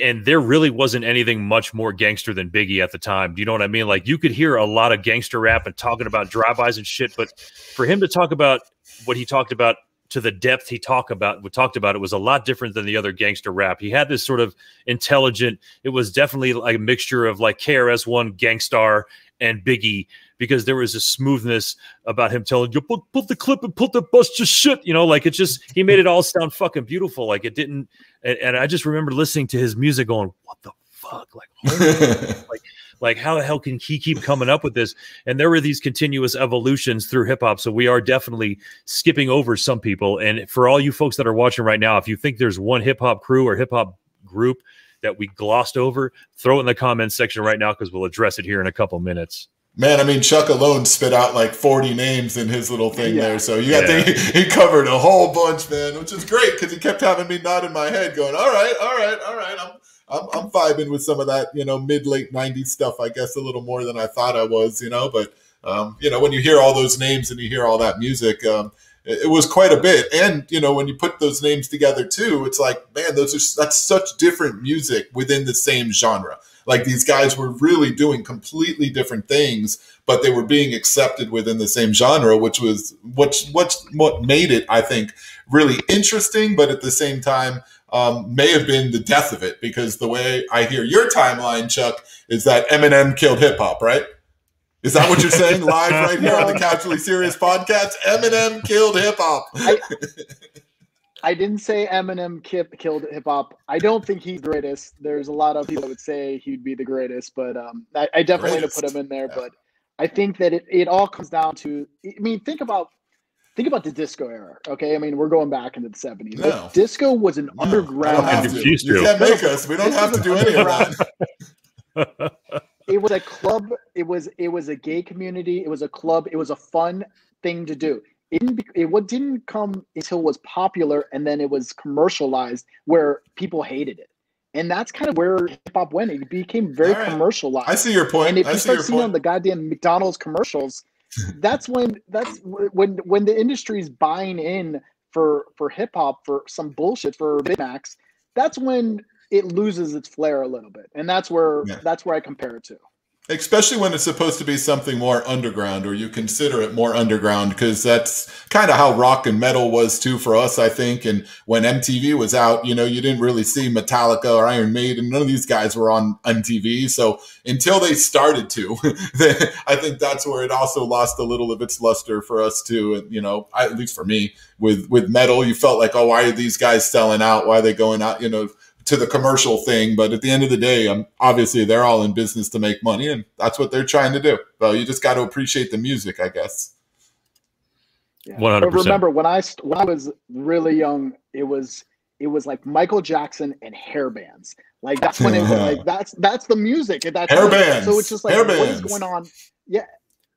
and there really wasn't anything much more gangster than Biggie at the time. Do you know what I mean? Like you could hear a lot of gangster rap and talking about drive-bys and shit, but for him to talk about what he talked about to the depth he talked about, we talked about it was a lot different than the other gangster rap. He had this sort of intelligent. It was definitely like a mixture of like KRS One, Gang Starr, and Biggie because there was a smoothness about him telling you put put the clip and put the bus just shit. You know, like it just he made it all sound fucking beautiful. Like it didn't. And, and I just remember listening to his music, going, "What the fuck?" Like, [laughs] like like how the hell can he keep coming up with this and there were these continuous evolutions through hip hop so we are definitely skipping over some people and for all you folks that are watching right now if you think there's one hip hop crew or hip hop group that we glossed over throw it in the comments section right now because we'll address it here in a couple minutes Man, I mean, Chuck alone spit out like 40 names in his little thing Yeah. there. So you got Yeah. to, [laughs] he covered a whole bunch, man, which is great because he kept having me nod in my head going, all right, all right, all right. I'm, I'm, I'm vibing with some of that, you know, mid late 90s stuff, I guess, a little more than I thought I was, you know. But, um, you know, when you hear all those names and you hear all that music, um, it, it was quite a bit. And, you know, when you put those names together too, it's like, man, those are that's such different music within the same genre. Like these guys were really doing completely different things, but they were being accepted within the same genre, which was what what what made it, I think, really interesting. But at the same time, um, may have been the death of it because the way I hear your timeline, Chuck, is that Eminem killed hip hop, right? Is that what you're saying [laughs] live right here on the Casually Serious podcast? Eminem killed hip hop. I didn't say Eminem kip, killed hip hop. I don't think he's the greatest. There's a lot of people that would say he'd be the greatest, but um, I, I definitely want to put him in there. Yeah. But I think that it, it all comes down to. I mean, think about think about the disco era. Okay, I mean we're going back into the 70s. but No. disco was an No, I don't underground. have I to. refuse You to. can't make us. We don't have to do any of that. [laughs] it was a club it was it was a gay community it was a club it was a fun thing to do it didn't be, it what didn't come until it was popular and then it was commercialized where people hated it and that's kind of where hip hop went it became very right. commercialized I see your point. and if I you see start seeing on the goddamn McDonald's commercials, [laughs] that's when that's when when the industry's buying in for for hip hop for some bullshit for Big Macs. That's when it loses its flair a little bit, and that's where Yeah. that's where I compare it to. Especially when it's supposed to be something more underground or you consider it more underground because that's kind of how rock and metal was too for us i think. And when mtv was out you know you didn't really see metallica or iron maiden. None of these guys were on mtv so until they started to [laughs] i think that's where it also lost a little of its luster for us too and you know at least for me with with metal you felt like oh why are these guys selling out? Why are they going out? You know to the commercial thing. But at the end of the day, um, obviously they're all in business to make money, and that's what they're trying to do. Well, you just got to appreciate the music, I guess. Yeah. 100%. But remember when I when I was really young, it was it was like Michael Jackson and hair bands. Like that's when it was [laughs] like that's that's the music at that Hair time. bands. So it's just like Hair what is bands. going on? Yeah.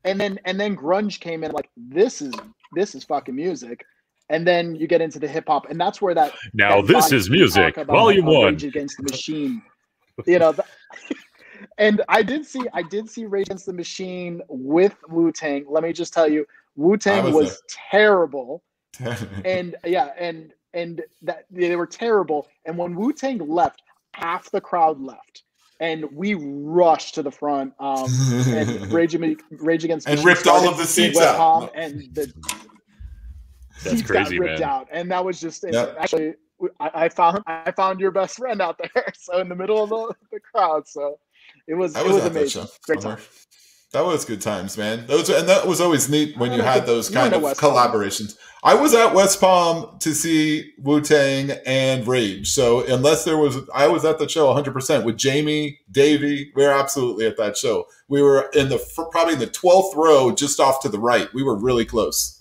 And then and then grunge came in like this is this is fucking music. And then you get into the hip hop, and that's where that Now that this is music, volume uh, one. Rage Against the Machine. You know, th- [laughs] and I did see I did see Rage Against the Machine with Wu Tang. Let me just tell you, Wu Tang was was, terrible, [laughs] and yeah, and and that they were terrible. And when Wu Tang left, half the crowd left, and we rushed to the front. Um, and [laughs] Rage, Rage Against the And Machine ripped all of the seats out. Palm, and the That's seats crazy, got ripped man. out, and that was just Yep. actually. I, I found I found your best friend out there, [laughs] so in the middle of the, the crowd. So it was I it was, was that amazing. Great time. That was good times, man. Those and that was always neat when you had if those kind of West Palm. collaborations. I was at West Palm to see Wu Tang and Rage. So unless there was, I was at the show 100 percent with Jamie, Davey. We were absolutely at that show. We were in the probably in the 12th row, just off to the right. We were really close.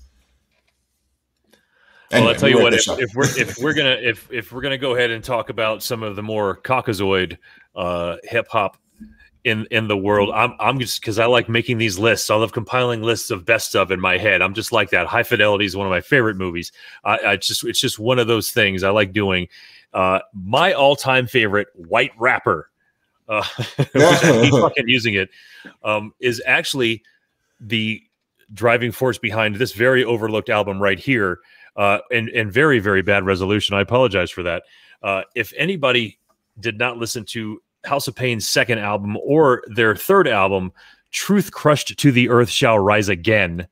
Well, I'll tell you what. If, if we're if we're gonna if if we're gonna go ahead and talk about some of the more caucasoid uh, hip hop in in the world, I'm I'm just because I like making these lists. I love compiling lists of best of in my head. I'm just like that. High Fidelity is one of my favorite movies. I, I just it's just one of those things I like doing. Uh, my all time favorite white rapper, uh, [laughs] I [laughs] fucking using it, um, is actually the driving force behind this very overlooked album right here uh, and and very very bad resolution. I apologize for that. Uh, if anybody did not listen to House of Pain's second album or their third album, "Truth Crushed to the Earth Shall Rise Again,"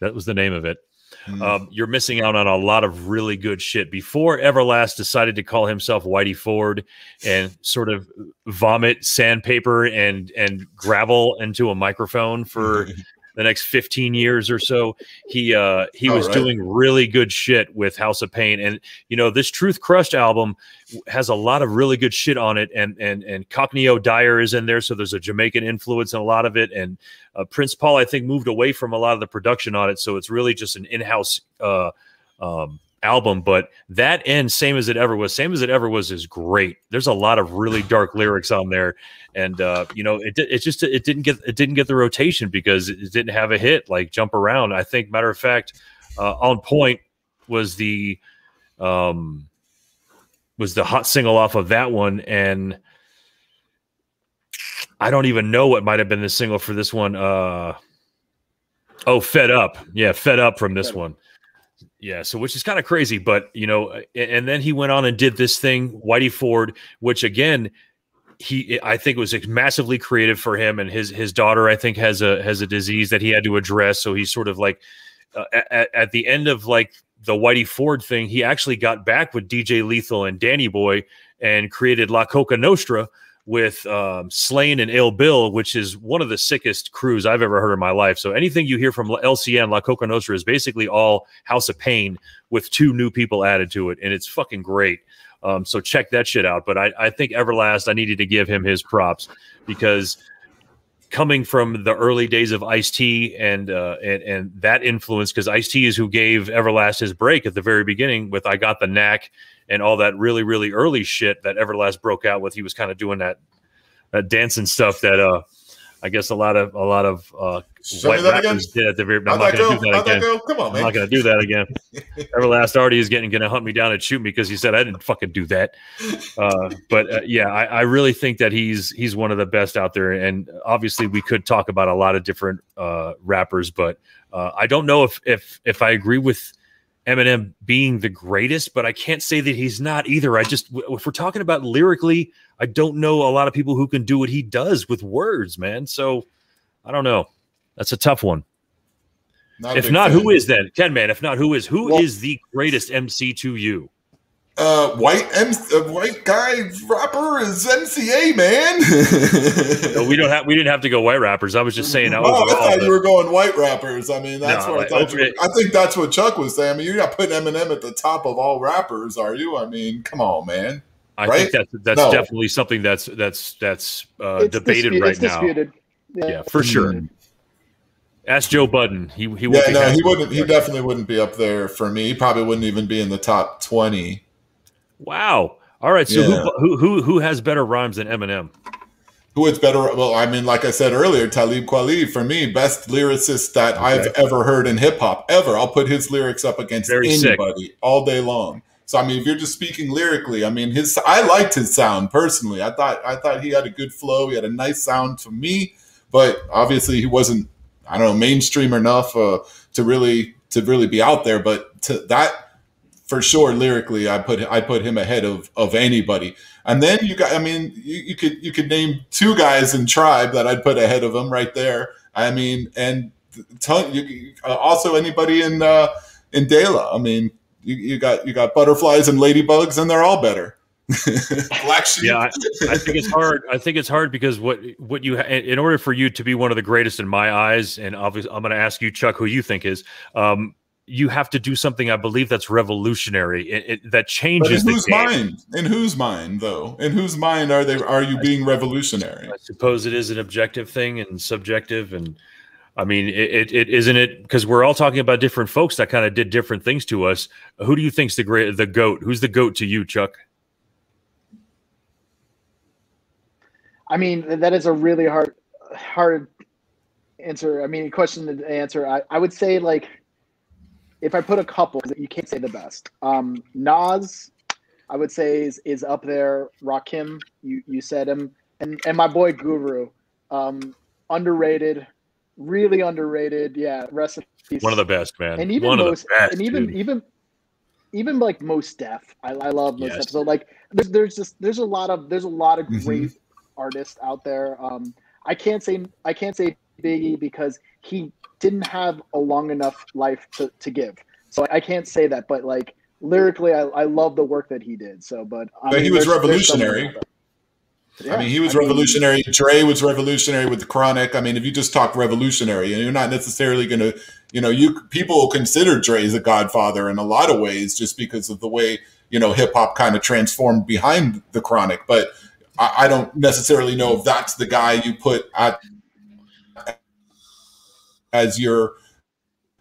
that was the name of it. Mm. Um, you're missing out on a lot of really good shit. Before Everlast decided to call himself Whitey Ford and sort of vomit sandpaper and and gravel into a microphone for [laughs] the next 15 years or so he uh he Oh, was right. doing really good shit with house of pain. And you know this truth crushed album has a lot of really good shit on it. And and and cockney o'dyer is in there so there's a jamaican influence in a lot of it. And uh, prince paul i think moved away from a lot of the production on it. So it's really just an in-house uh um album but that end same as it ever was. Same as it ever was is great. There's a lot of really [sighs] dark lyrics on there and uh, you know it, it just it didn't get it didn't get the rotation because it didn't have a hit like jump around. I think matter of fact uh, on point was the um was the hot single off of that one and i don't even know what might have been the single for this one uh oh fed up. Yeah fed up from this one yeah so which is kind of crazy but you know and then he went on and did this thing whitey ford which again he i think was massively creative for him and his his daughter i think has a has a disease that he had to address so he's sort of like uh, at, at the end of like the whitey ford thing he actually got back with dj lethal and danny boy and created la coka nostra with um, Slaine and Ill Bill, which is one of the sickest crews I've ever heard in my life. So anything you hear from LCN, La Coka Nostra, is basically all House of Pain with two new people added to it, and it's fucking great. Um, so check that shit out. But I, I think Everlast, I needed to give him his props because coming from the early days of Ice T and uh, and and that influence, because Ice T is who gave Everlast his break at the very beginning with "I Got the Knack" and all that really really early shit that Everlast broke out with. He was kind of doing that that dancing stuff that uh I guess a lot of a lot of uh, white that again. rappers did at the very. I'm How'd not gonna do that again. Come on, man. I'm not going to do that again. Everlast already is getting going to hunt me down and shoot me because he said I didn't fucking do that. Uh, but uh, yeah, I, I really think that he's he's one of the best out there. And obviously, we could talk about a lot of different uh, rappers, but uh, I don't know if if if I agree with Eminem being the greatest, but I can't say that he's not either. I just if we're talking about lyrically, I don't know a lot of people who can do what he does with words, man. So I don't know. That's a tough one. Not If not, fan. who is then? Ken man, if not, who is who is Well- the greatest MC to you? Uh, white M- uh, white guy rapper is MCA man. [laughs] No, we don't have we didn't have to go white rappers. I was just saying that Oh, I thought but- you were going white rappers. I mean, that's No, what like, I thought. over You, it- I think that's what Chuck was saying. I mean, you're not putting Eminem at the top of all rappers, are you? I mean, come on, man. I right? think that's that's No. definitely something that's that's that's uh, debated dispu- right it's now. disputed. Yeah, for sure. Mm. Ask Joe Budden. He he Yeah, no, he wouldn't. He definitely wouldn't be up there for me. He probably wouldn't even be in the top twenty. Wow. All right. So Yeah. who, who who who has better rhymes than Eminem? Who is better? Well, I mean, like I said earlier, Talib Kweli for me, best lyricist that I've ever heard in hip hop ever. I'll put his lyrics up against Very sick. anybody all day long. So I mean, if you're just speaking lyrically, I mean, his I liked his sound personally. I thought I thought he had a good flow. He had a nice sound to me, but obviously he wasn't I don't know mainstream enough uh, to really to really be out there. But to that for sure lyrically i put i put him ahead of of anybody and then you got i mean you, you could you could name two guys in tribe that i'd put ahead of him right there i mean and you, uh, also anybody in uh in De La. i mean you, you got you got butterflies and ladybugs and they're all better [laughs] black sheep Yeah, I, I think it's hard. I think it's hard because what what you in order for you to be one of the greatest in my eyes, and obviously I'm going to ask you, Chuck, who you think is. Um, you have to do something, I believe, that's revolutionary. It, it, that but in changes the whose game. mind in whose mind though in whose mind are they are you being revolutionary I suppose it is an objective thing and subjective, and I mean, it, it, it isn't it because we're all talking about different folks that kind of did different things to us. Who do you think's the great, the goat? Who's the goat to you, Chuck? I mean, that is a really hard, hard answer. I mean, question to answer. I, I would say like, if I put a couple, you can't say the best. Um, Nas, I would say is, is up there. Rakim, you you said him, and and my boy Guru, um, underrated, really underrated. Yeah, rest in peace. One of the best, man. and even One most, of the best, and even dude. even even like Mos Def. I, I love most Yes. Def. So like, there's there's just there's a lot of there's a lot of Mhm. great artists out there. Um, I can't say I can't say Biggie because he didn't have a long enough life to, to give. So I can't say that, but like lyrically, I, I love the work that he did. So, but I But he was there's- revolutionary. there. I mean, he was revolutionary. Dre was revolutionary with the Chronic. I mean, if you just talk revolutionary, and you're not necessarily going to, you know, you people consider Dre as a godfather in a lot of ways, just because of the way you know hip hop kind of transformed behind the Chronic. But I, I don't necessarily know if that's the guy you put at as your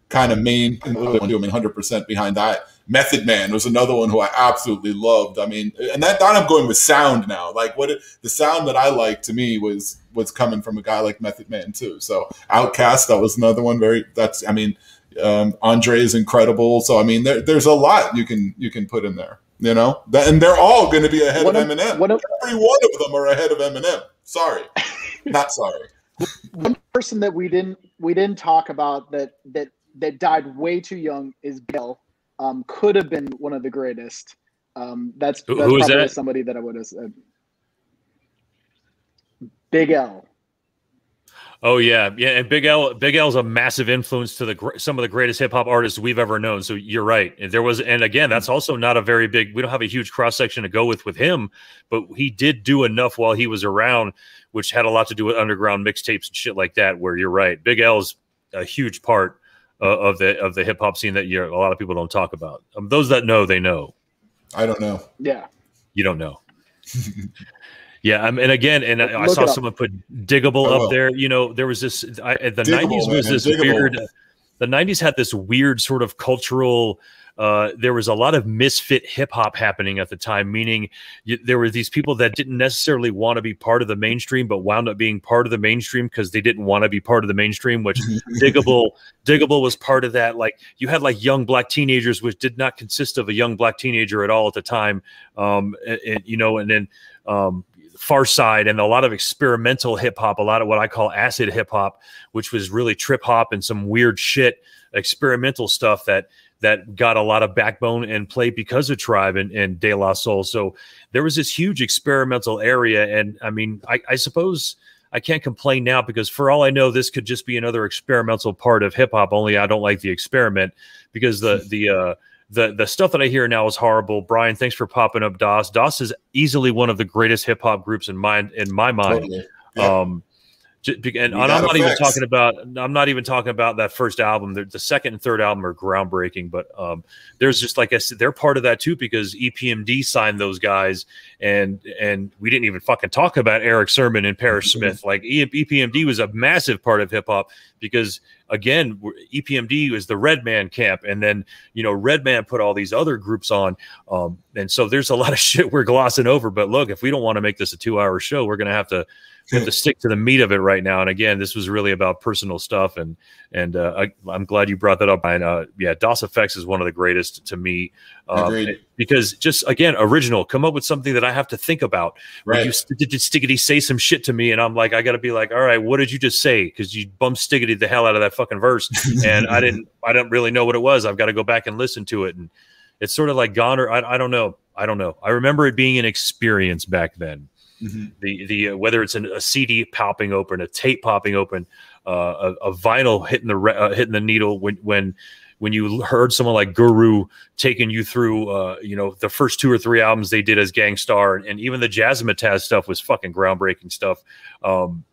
kind of main. I mean, hundred percent behind that. Method Man was another one who I absolutely loved. I mean, and that, that I'm going with sound now. Like what it, the sound that I like to me was was coming from a guy like Method Man too. So Outkast, that was another one. Very that's I mean, um, Andre is incredible. So I mean, there, there's a lot you can you can put in there. You know, That- and they're all going to be ahead One of Eminem. of- Every one of them are ahead of Eminem. Sorry, [laughs] not sorry. One person that we didn't we didn't talk about that that that died way too young is Bill. Um, could have been one of the greatest. Um, that's that's who is probably that? somebody that I would have said. Big L. Oh yeah, yeah, and Big L, Big L is a massive influence to the some of the greatest hip hop artists we've ever known. So you're right. And There was, and again, that's also not a very big. We don't have a huge cross section to go with with him, but he did do enough while he was around, which had a lot to do with underground mixtapes and shit like that. Where you're right, Big L is a huge part uh, of the of the hip hop scene that you a lot of people don't talk about. Um, those that know, they know. I don't know. Yeah. You don't know. [laughs] Yeah, um, and again, and I, I saw someone put Digable I up will. there. You know, there was this. I, the Digable, '90s was man, this Digable. weird. The '90s had this weird sort of cultural. Uh, there was a lot of misfit hip hop happening at the time, meaning there were these people that didn't necessarily want to be part of the mainstream, but wound up being part of the mainstream because they didn't want to be part of the mainstream. Which [laughs] Digable, Digable was part of that. Like you had like young black teenagers, which did not consist of a young black teenager at all at the time. Um, and, and, you know, and then um, Pharcyde and a lot of experimental hip hop, a lot of what I call acid hip hop, which was really trip hop and some weird shit, experimental stuff that that got a lot of backbone and play because of Tribe and, and De La Soul. So there was this huge experimental area, and I mean, I, I suppose I can't complain now because for all I know, this could just be another experimental part of hip hop. Only I don't like the experiment because the the uh, the the stuff that I hear now is horrible. Brian, thanks for popping up. Das Das is easily one of the greatest hip hop groups in my in my mind. Totally. Yeah. Um, And, and I'm not even talking about. I'm not even talking about that first album. The, the second and third album are groundbreaking, but um, there's just like I said, they're part of that too because EPMD signed those guys, and and we didn't even fucking talk about Erick Sermon and Parrish Mm-hmm. Smith. Like EPMD was a massive part of hip hop because again, EPMD was the Redman camp, and then you know Redman put all these other groups on, um, and so there's a lot of [laughs] shit we're glossing over. But look, if we don't want to make this a two-hour show, we're gonna have to we have to stick to the meat of it right now. And again, this was really about personal stuff, and and uh, I, I'm glad you brought that up. And uh, yeah, Das EFX is one of the greatest to me um, because just again, original. Come up with something that I have to think about. Right. you did Stiggity say some shit to me, and I'm like, I got to be like, all right, what did you just say? Because you bum Stiggity the hell out of that fucking verse, and I didn't, I didn't really know what it was. I've got to go back and listen to it, and it's sort of like gone or I, I don't know, I don't know. I remember it being an experience back then Mhm. the the uh, whether it's an, a CD popping open, a tape popping open, uh, a, a vinyl hitting the re- uh, hitting the needle when when when you heard someone like Guru taking you through, uh, you know, the first two or three albums they did as Gang Starr, and, and even the Jazzmatazz stuff was fucking groundbreaking stuff. Um,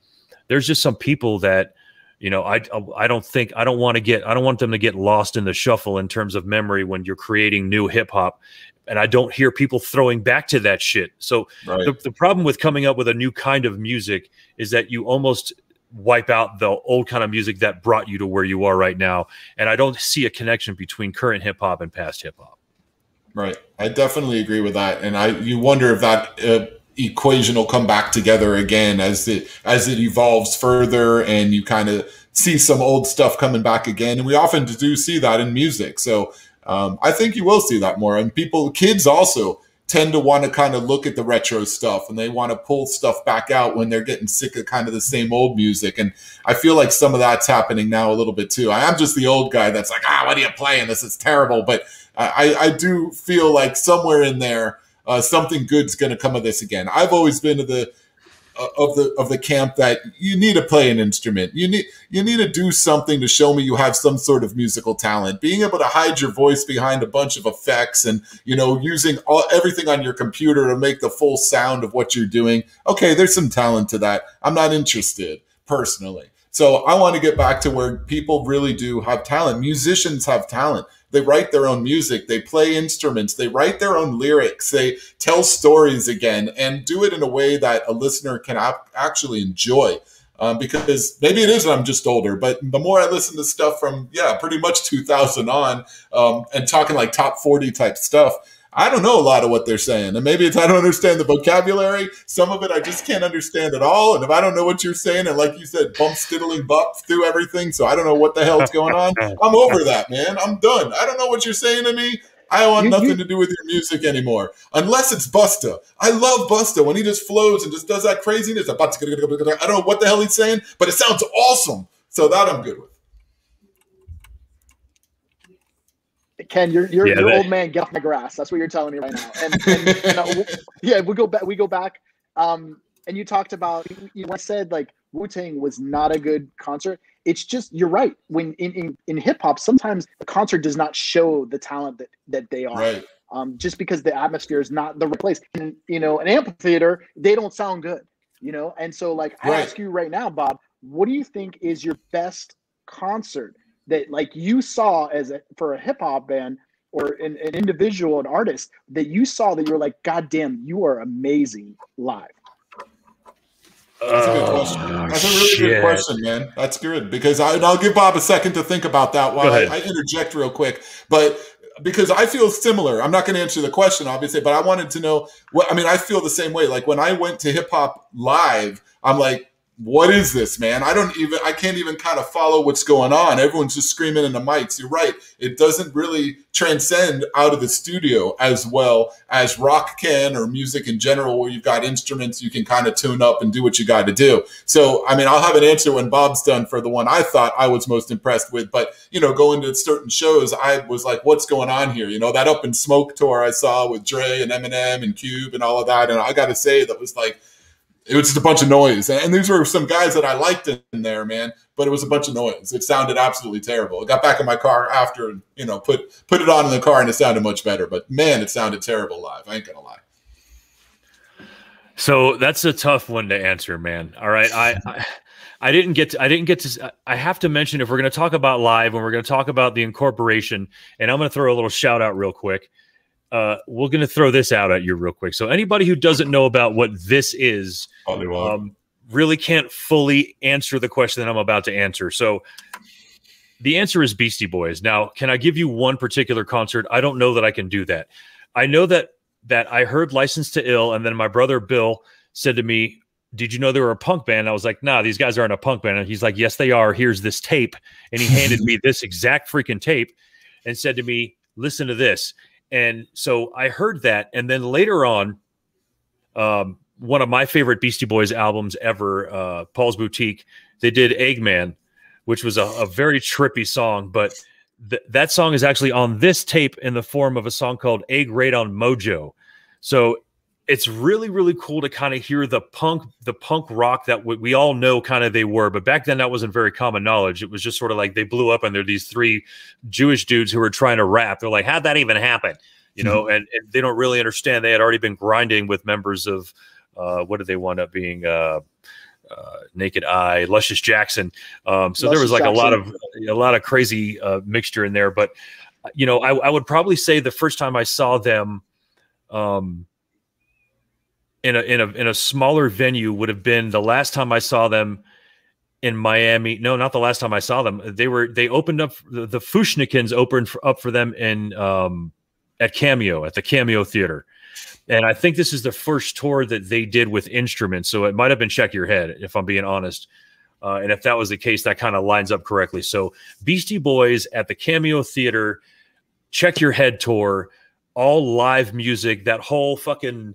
there's just some people that you know I I don't think I don't want to get I don't want them to get lost in the shuffle in terms of memory when you're creating new hip hop, and I don't hear people throwing back to that shit. So Right. the, the problem with coming up with a new kind of music is that you almost wipe out the old kind of music that brought you to where you are right now and i don't see a connection between current hip hop and past hip hop Right. I definitely agree with that, and I you wonder if that uh, equation will come back together again as it as it evolves further, and you kind of see some old stuff coming back again. And we often do see that in music. So um, I think you will see that more. And people, kids also tend to want to kind of look at the retro stuff and they want to pull stuff back out when they're getting sick of kind of the same old music. And I feel like some of that's happening now a little bit too. I am just the old guy that's like, ah, what are you playing? This is terrible. But I, I do feel like somewhere in there, uh, something good's going to come of this again. I've always been to the Uh, of the of the camp that you need to play an instrument. You need you need to do something to show me you have some sort of musical talent. Being able to hide your voice behind a bunch of effects and you know using all everything on your computer to make the full sound of what you're doing. Okay, there's some talent to that. I'm not interested personally. So I want to get back to where people really do have talent. Musicians have talent. They write their own music. They play instruments. They write their own lyrics. They tell stories again and do it in a way that a listener can ap- actually enjoy. Um, because maybe it is I'm just older, but the more I listen to stuff from, yeah, pretty much 2000 on um, and talking like top 40 type stuff, I don't know a lot of what they're saying. And maybe it's I don't understand the vocabulary. Some of it I just can't understand at all. And if I don't know what you're saying, and like you said, bump stiddling bop through everything, so I don't know what the hell's going on. [laughs] I'm over that, man. I'm done. I don't know what you're saying to me. I want You- nothing you- to do with your music anymore, unless it's Busta. I love Busta when he just flows and just does that craziness. I don't know what the hell he's saying, but it sounds awesome. So that I'm good with. Ken, you're you're, Yeah, you're that- old man. Get off my grass. That's what you're telling me right now. And, and you know, [laughs] yeah, we go back. We go back. Um, and you talked about you, you once said like Wu Tang was not a good concert. It's just you're right. When in in, in hip hop, sometimes the concert does not show the talent that that they are. Right. Um, just because the atmosphere is not the right place. And you know, an amphitheater, they don't sound good. You know, and so like I ask you right now, Bob, what do you think is your best concert that like you saw as a for a hip hop band or an, an individual, an artist that you saw that you were like, God damn, you are amazing live. That's a good oh, question. Oh, That's a really shit. good question, man. That's good because I, and I'll give Bob a second to think about that while I. I interject real quick. But because I feel similar, I'm not going to answer the question, obviously, but I wanted to know what I mean. I feel the same way. Like when I went to hip hop live, I'm like, what is this, man? I don't even, I can't even kind of follow what's going on. Everyone's just screaming in the mics. You're right. It doesn't really transcend out of the studio as well as rock can or music in general, where you've got instruments you can kind of tune up and do what you got to do. So, I mean, I'll have an answer when Bob's done for the one I thought I was most impressed with. But, you know, going to certain shows, I was like, what's going on here? You know, that Up in Smoke tour I saw with Dre and Eminem and Cube and all of that. And I got to say, that was like, it was just a bunch of noise. And these were some guys that I liked in there, man, but it was a bunch of noise. It sounded absolutely terrible. I got back in my car after you know, put put it on in the car and it sounded much better. But man, it sounded terrible live. I ain't gonna lie. So that's a tough one to answer, man. All right, I, I I didn't get to, I didn't get to I have to mention if we're going to talk about live and we're going to talk about the incorporation and I'm going to throw a little shout out real quick. Uh, we're going to throw this out at you real quick. So anybody who doesn't know about what this is, um, really can't fully answer the question that I'm about to answer. So the answer is Beastie Boys. Now, can I give you one particular concert? I don't know that I can do that. I know that that I heard License to Ill, and then my brother Bill said to me, "Did you know they were a punk band?" I was like, "Nah, these guys aren't a punk band." And he's like, "Yes, they are. Here's this tape," and he handed [laughs] me this exact freaking tape, and said to me, "Listen to this." And so I heard that, and then later on, um, one of my favorite Beastie Boys albums ever, uh, Paul's Boutique, they did Eggman, which was a, a very trippy song, but th- that song is actually on this tape in the form of a song called Egg Raid on Mojo. So it's really really cool to kind of hear the punk the punk rock that we, we all know kind of they were but back then that wasn't very common knowledge. It was just sort of like they blew up and they're these three jewish dudes who were trying to rap. They're like how'd that even happen? You know and, and they don't really understand. They had already been grinding with members of uh, what did they wind up being? Uh, uh, Naked Eye, Luscious Jackson. Um, so there was like Luscious a lot of a lot of crazy uh, mixture in there. But you know, I, I would probably say the first time I saw them, um, in a in a in a smaller venue would have been the last time I saw them in Miami. No, not the last time I saw them. They were they opened up the, the Fu-Schnickens opened for, up for them in um, at Cameo at the Cameo Theater. And I think this is the first tour that they did with instruments. So it might have been Check Your Head, if I'm being honest. Uh, and if that was the case, that kind of lines up correctly. So Beastie Boys at the Cameo Theater, Check Your Head tour, all live music, that whole fucking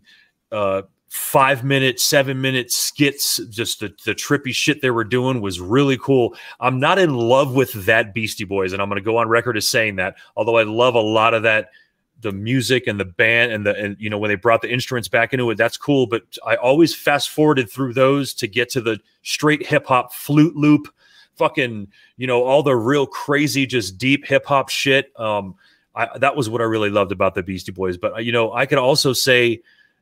uh, five minute, seven minute skits, just the, the trippy shit they were doing was really cool. I'm not in love with that Beastie Boys, and I'm going to go on record as saying that, although I love a lot of that the music and the band and the and you know when they brought the instruments back into it that's cool but i always fast forwarded through those to get to the straight hip hop flute loop fucking you know all the real crazy just deep hip hop shit um I, that was what i really loved about the beastie boys but you know i could also say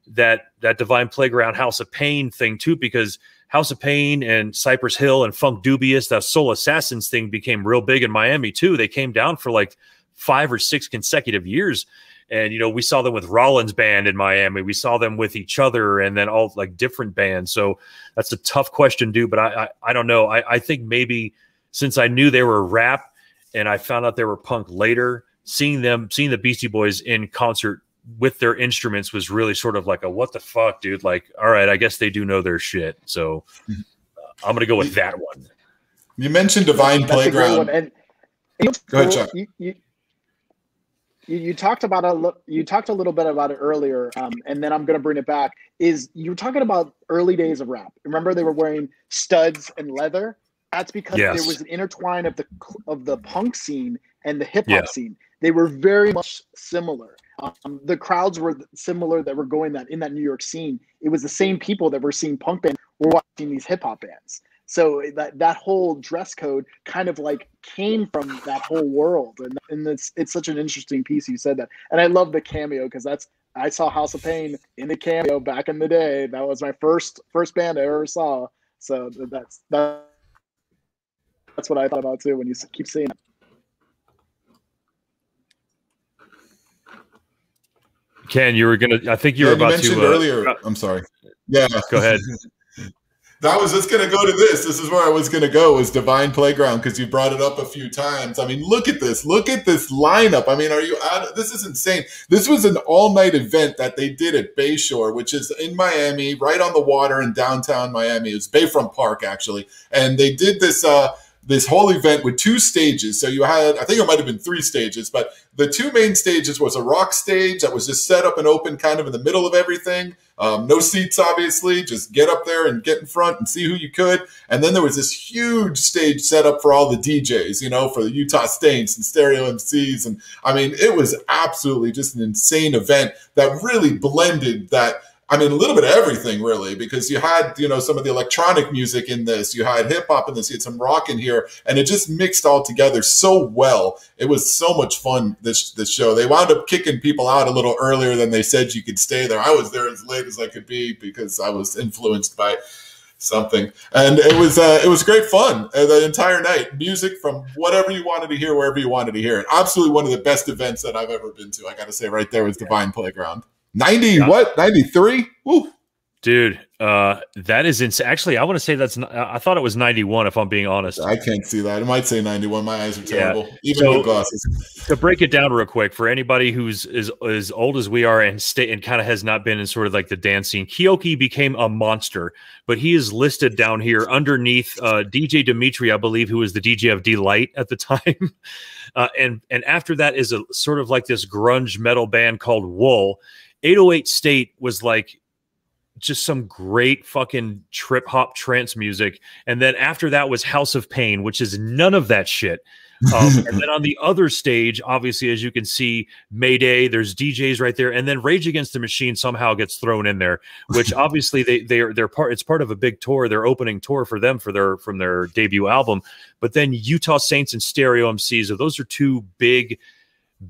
that that divine playground house of pain thing too because house of pain and cypress hill and Funkdoobiest that soul assassins thing became real big in miami too they came down for like five or six consecutive years and you know, we saw them with Rollins band in Miami. We saw them with each other, and then all like different bands. So that's a tough question, dude. But I I, I don't know. I, I think maybe since I knew they were rap, and I found out they were punk later, seeing them seeing the Beastie Boys in concert with their instruments was really sort of like a what the fuck, dude. Like, all right, I guess they do know their shit. So uh, I'm gonna go with that one. You mentioned Divine That's Playground. one. And you Go ahead, Chuck. You, you, you, you talked about a you talked a little bit about it earlier, um, and then I'm going to bring it back. Is you were talking about early days of rap? Remember they were wearing studs and leather. That's because Yes. there was an intertwine of the of the punk scene and the hip hop Yeah. scene. They were very much similar. Um, the crowds were similar that were going that in that New York scene. It was the same people that were seeing punk bands were watching these hip hop bands. So that that whole dress code kind of like came from that whole world, and and it's it's such an interesting piece. You said that, and I love the cameo because that's I saw House of Pain in the cameo back in the day. That was my first first band I ever saw. So that's that, that's what I thought about too when you keep saying it. Ken, you were gonna. I think you Yeah, were you about mentioned to. Uh, earlier. I'm sorry. Yeah, Go ahead. [laughs] that was just gonna go to this. This is where I was gonna go. Was Divine Playground because you brought it up a few times. I mean, look at this. Look at this lineup. I mean, are you out? This is insane. This was an all-night event that they did at Bayshore, which is in Miami, right on the water in downtown Miami. It was Bayfront Park actually, and they did this. uh this whole event with two stages. So you had, I think it might have been three stages, but the two main stages was a rock stage that was just set up and open kind of in the middle of everything. Um, no seats, obviously. Just get up there and get in front and see who you could. And then there was this huge stage set up for all the DJs, you know, for the Utah Saints and Stereo MCs. And I mean, it was absolutely just an insane event that really blended that. I mean, a little bit of everything, really, because you had, you know, some of the electronic music in this, you had hip hop in this, you had some rock in here, and it just mixed all together so well. It was so much fun. This this show. They wound up kicking people out a little earlier than they said you could stay there. I was there as late as I could be because I was influenced by something. And it was uh, it was great fun uh, the entire night. Music from whatever you wanted to hear, wherever you wanted to hear it. Absolutely one of the best events that I've ever been to. I got to say, right there was Divine Playground. Ninety Yeah. what? Ninety three? Woo! Dude, uh, that is ins- actually. I want to say that's. I thought it was ninety one. If I'm being honest. I can't see that. It might say ninety one. My eyes are Yeah. terrible, even So- with glasses. to break it down real quick for anybody who's as as old as we are and stay and kind of has not been in sort of like the dance scene, Kyoki became a monster, but he is listed down here underneath uh, DJ Dimitri, I believe, who was the DJ of Deee-Lite at the [laughs] time, uh, and and after that is a sort of like this grunge metal band called Wool. 808 State was like just some great fucking trip hop trance music, and then after that was House of Pain, which is none of that shit. Um, [laughs] and then on the other stage, obviously, as you can see, Mayday, there's DJs right there, and then Rage Against the Machine somehow gets thrown in there, which [laughs] obviously they they are they're part. It's part of a big tour, their opening tour for them for their from their debut album. But then Utah Saints and Stereo MCs, so those are two big,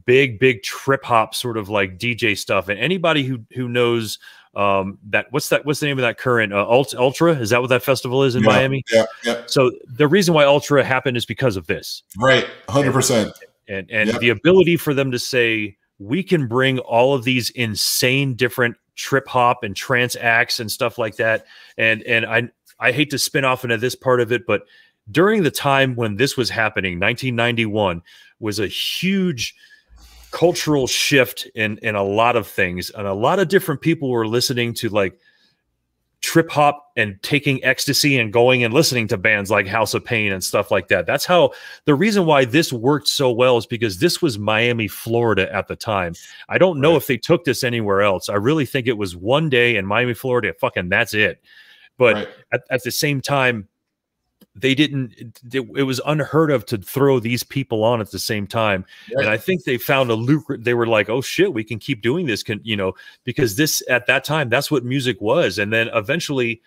big, big trip hop sort of like DJ stuff. And anybody who who knows um that what's that what's the name of that current uh, Ultra? Is that what that festival is in Yeah. Miami? Yeah, yeah, So the reason why Ultra happened is because of this right, hundred percent. and and Yep. the ability for them to say we can bring all of these insane different trip hop and trance acts and stuff like that and and i i hate to spin off into this part of it but during the time when this was happening 1991 was a huge cultural shift in in a lot of things and a lot of different people were listening to like trip hop and taking ecstasy and going and listening to bands like House of Pain and stuff like that. That's how the reason why this worked so well is because this was Miami, Florida at the time. I don't know Right. if they took this anywhere else. I really think it was one day in Miami, Florida. Fucking that's it. But right. at, at the same time, they didn't. It, it was unheard of to throw these people on at the same time, and I think they found a lucrative. They were like, "Oh shit, we can keep doing this." Can you know? Because this at that time, that's what music was, and then eventually,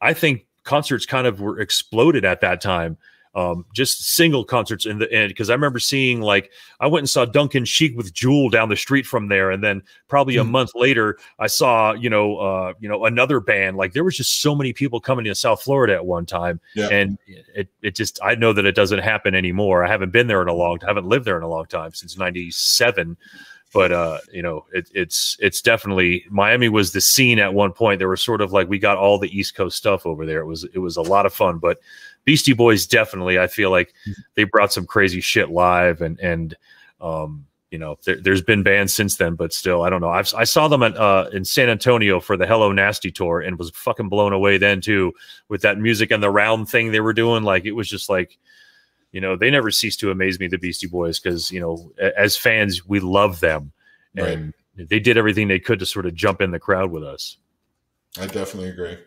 I think concerts kind of were exploded at that time. Um, just single concerts in the end because I remember seeing like I went and saw Duncan Sheik with Jewel down the street from there, and then probably a Hmm. month later I saw you know uh, you know another band. Like there was just so many people coming to South Florida at one time, Yeah. and it it just I know that it doesn't happen anymore. I haven't been there in a long, time, I haven't lived there in a long time since '97. But uh, you know, it, it's it's definitely Miami was the scene at one point. There was sort of like we got all the East Coast stuff over there. It was it was a lot of fun. But Beastie Boys definitely, I feel like they brought some crazy shit live, and and um, you know, there, there's been bands since then, but still, I don't know. I've, I saw them at, uh, in San Antonio for the Hello Nasty tour, and was fucking blown away then too with that music and the round thing they were doing. Like it was just like, you know, they never cease to amaze me, the Beastie Boys, because you know, as fans, we love them, Right. and they did everything they could to sort of jump in the crowd with us. I definitely agree.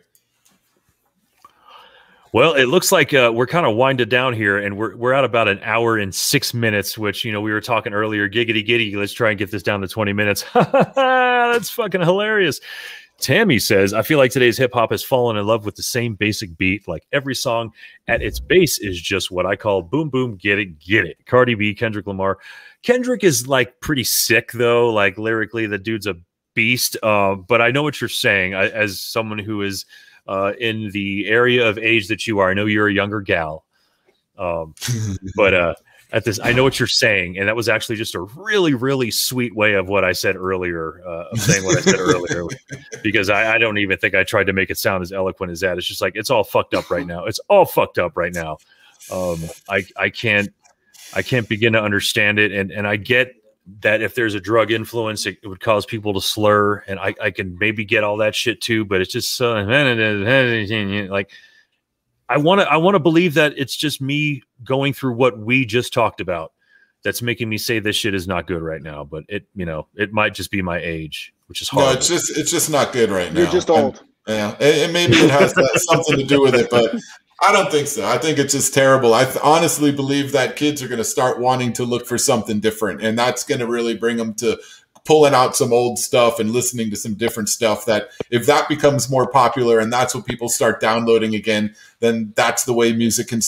Well, it looks like uh, we're kind of winded down here, and we're we're at about an hour and six minutes. Which you know we were talking earlier, giggity giddy. Let's try and get this down to twenty minutes. [laughs] That's fucking hilarious. Tammy says, "I feel like today's hip hop has fallen in love with the same basic beat. Like every song at its base is just what I call boom boom get it get it. Cardi B, Kendrick Lamar. Kendrick is like pretty sick though. Like lyrically, the dude's a beast. Uh, but I know what you're saying. I, as someone who is uh, in the area of age that you are. I know you're a younger gal, um, [laughs] but uh, at this, I know what you're saying, and that was actually just a really, really sweet way of what I said earlier, uh, of saying what I said earlier, [laughs] because I, I don't even think I tried to make it sound as eloquent as that. It's just like it's all fucked up right now. It's all fucked up right now. Um, I I can't I can't begin to understand it, and and I get that if there's a drug influence, it, it would cause people to slur, and I, I can maybe get all that shit too. But it's just uh, [laughs] like I want to I want to believe that it's just me going through what we just talked about that's making me say this shit is not good right now. But it you know it might just be my age, which is hard. No, it's just it's just not good right now. You're just And- old. Yeah, and, and maybe it has that, something to do with it, but I don't think so. I think it's just terrible. I honestly believe that kids are going to start wanting to look for something different, and that's going to really bring them to pulling out some old stuff and listening to some different stuff. That if that becomes more popular and that's what people start downloading again, then that's the way music can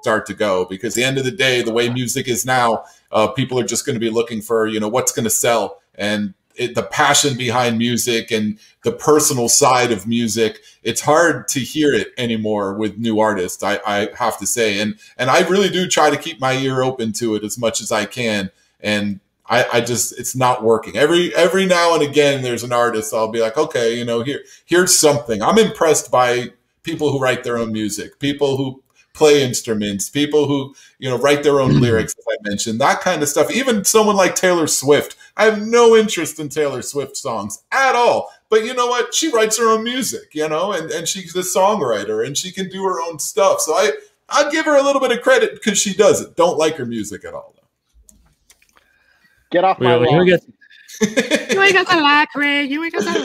start to go. Because the end of the day, the way music is now, uh, people are just going to be looking for you know what's going to sell and it, the passion behind music and the personal side of music. It's hard to hear it anymore with new artists. I, I have to say, and and I really do try to keep my ear open to it as much as I can. And I, I just it's not working. Every every now and again, there's an artist I'll be like, okay, you know, here here's something. I'm impressed by people who write their own music, people who play instruments, people who you know write their own mm. lyrics, as I mentioned, that kind of stuff. Even someone like Taylor Swift, I have no interest in Taylor Swift songs at all. But you know what? She writes her own music, you know, and and she's a songwriter and she can do her own stuff. So I I'll give her a little bit of credit because she does it. Don't like her music at all. Though. Get off my We, we lawn. get, [laughs] You ain't got the lie, Craig. You ain't got the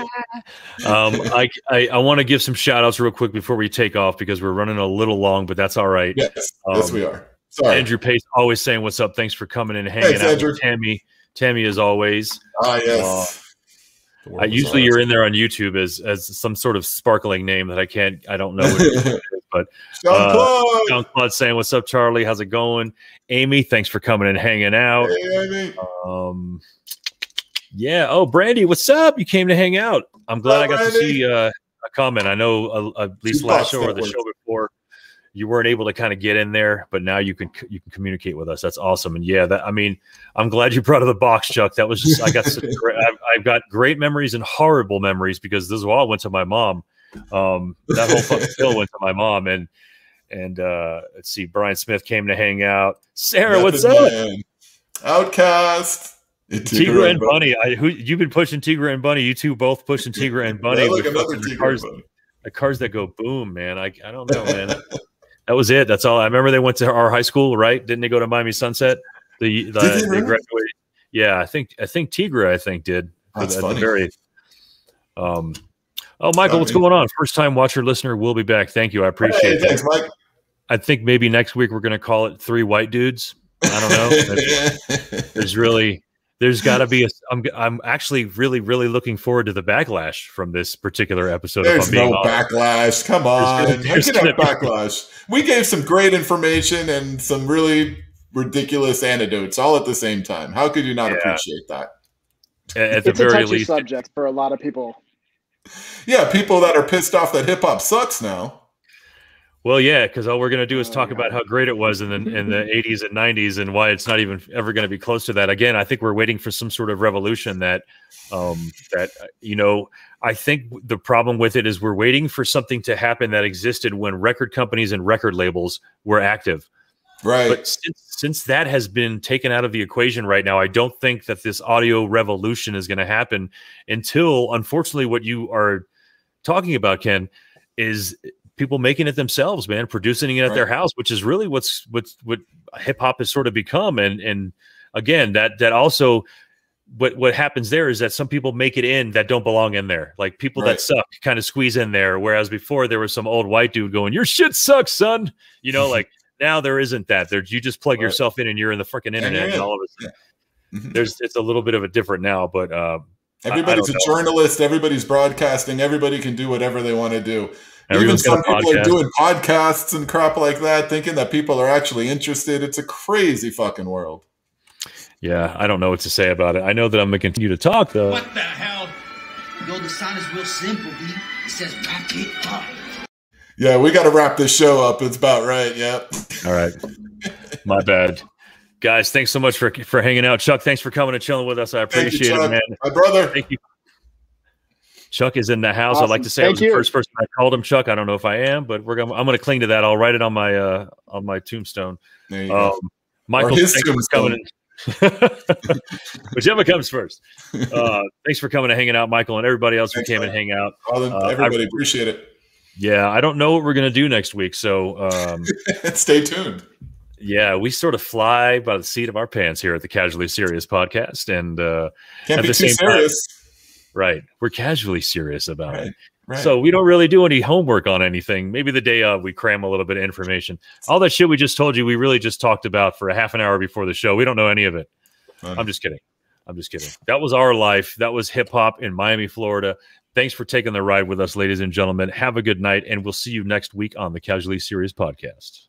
lie. um, I I, I want to give some shout outs real quick before we take off because we're running a little long, but that's all right. Yes, yes, Um, we are. Sorry. Andrew Pace always saying what's up. Thanks for coming in and hanging Thanks, out Andrew. with Tammy. Tammy as always. Ah, yes. Uh, world is usually you're in there on YouTube as as some sort of sparkling name that I can't I don't know what it is, [laughs] but Sean uh, Claude. John Claude saying what's up Charlie? How's it going? Amy thanks for coming and hanging out. Hey, Amy. um yeah. Oh Brandy what's up? You came to hang out. I'm glad Up, I got to see uh, a comment. I know uh, at least Two last show or the show before you weren't able to kind of get in there but now you can you can communicate with us that's awesome and yeah that I mean I'm glad you brought up the box Chuck that was just I got such great, I've, I've got great memories and horrible memories because this all went to my mom um that whole fucking [laughs] bill went to my mom and and uh let's see Brian Smith came to hang out Sarah what's up. Outkast. Tigra and Bunny I who you've been pushing Tigra and Bunny you two both pushing Tigra and [laughs] Bunny with another Tigra cars Bunny. the cars that go boom, man. I, I don't know, man. [laughs] that was it. That's all. I remember they went to our high school, right? Didn't they go to Miami Sunset? The the they they graduated. Yeah, I think I think Tigra, I think did. That's at the funny. very um Oh, Michael, what's going on? First time watcher listener we'll be back. Thank you. I Hey, appreciate thanks. Mike. I think maybe next week we're going to call it three white dudes. I don't know. [laughs] There's really there's got to be a I'm I'm actually really really looking forward to the backlash from this particular episode if There's I'm being no honest. backlash. Come on. gonna- How [laughs] there's can have gonna be- backlash? We gave some great information and some really ridiculous anecdotes all at the same time. How could you not Yeah. appreciate that? At, at the It's a very touchy least, subject for a lot of people. Yeah, people that are pissed off that hip hop sucks now. Well, yeah, because all we're going to do is Oh, talk about how great it was in the in the [laughs] 80s and 90s and why it's not even ever going to be close to that. Again, I think we're waiting for some sort of revolution that um that uh, you know, I think the problem with it is we're waiting for something to happen that existed when record companies and record labels were active. Right. But since, since that has been taken out of the equation right now, I don't think that this audio revolution is going to happen until, unfortunately, what you are talking about, Ken, is people making it themselves, man, producing it at their house, which is really what's what's what hip hop has sort of become. And and again, that that also what what happens there is that some people make it in that don't belong in there. Like people Right. that suck kind of squeeze in there. Whereas before there was some old white dude going, Your shit sucks, son. You know, like [laughs] now there isn't that. There you just plug Right. yourself in and you're in the freaking internet and all of a sudden Mhm. there's it's a little bit of a different now, but uh I- I Everybody's a know. journalist. Everybody's broadcasting. Everybody can do whatever they want to do. Even some got a people are doing podcasts and crap like that, thinking that people are actually interested. It's a crazy fucking world. Yeah, I don't know what to say about it. I know that I'm gonna continue to talk though. What the hell? Yo, the sign is real simple, B. It says wrap it up. Yeah, we got to wrap this show up. It's about right. Yep. All right. My [laughs] bad. Guys, thanks so much for for hanging out. Chuck, thanks for coming and chilling with us. I Thank you, appreciate it, man. My brother. Thank you. Chuck is in the house. I'd like to say I Thank was the first person I called him Chuck. I don't know if I am, but we're gonna I'm gonna cling to that. I'll write it on my uh on my tombstone. There you go. Um, Michael, his thanks for coming. In. [laughs] Whichever comes first. [laughs] Uh, thanks for coming and hanging out, Michael, and everybody else who Thanks, came man. and hang out. All the- uh, everybody I- appreciate it. Yeah, I don't know what we're gonna do next week, so um, [laughs] Stay tuned. yeah, we sort of fly by the seat of our pants here at the Casually Serious podcast, and uh, Can't At be the too same time, serious. Right, we're casually serious about it. Right. Right. So we don't really do any homework on anything. Maybe the day of we cram a little bit of information. All that shit we just told you, we really just talked about for a half an hour before the show. We don't know any of it. I'm just kidding. I'm just kidding. That was our life. That was hip hop in Miami, Florida. Thanks for taking the ride with us, ladies and gentlemen. Have a good night, and we'll see you next week on the Casually Serious podcast.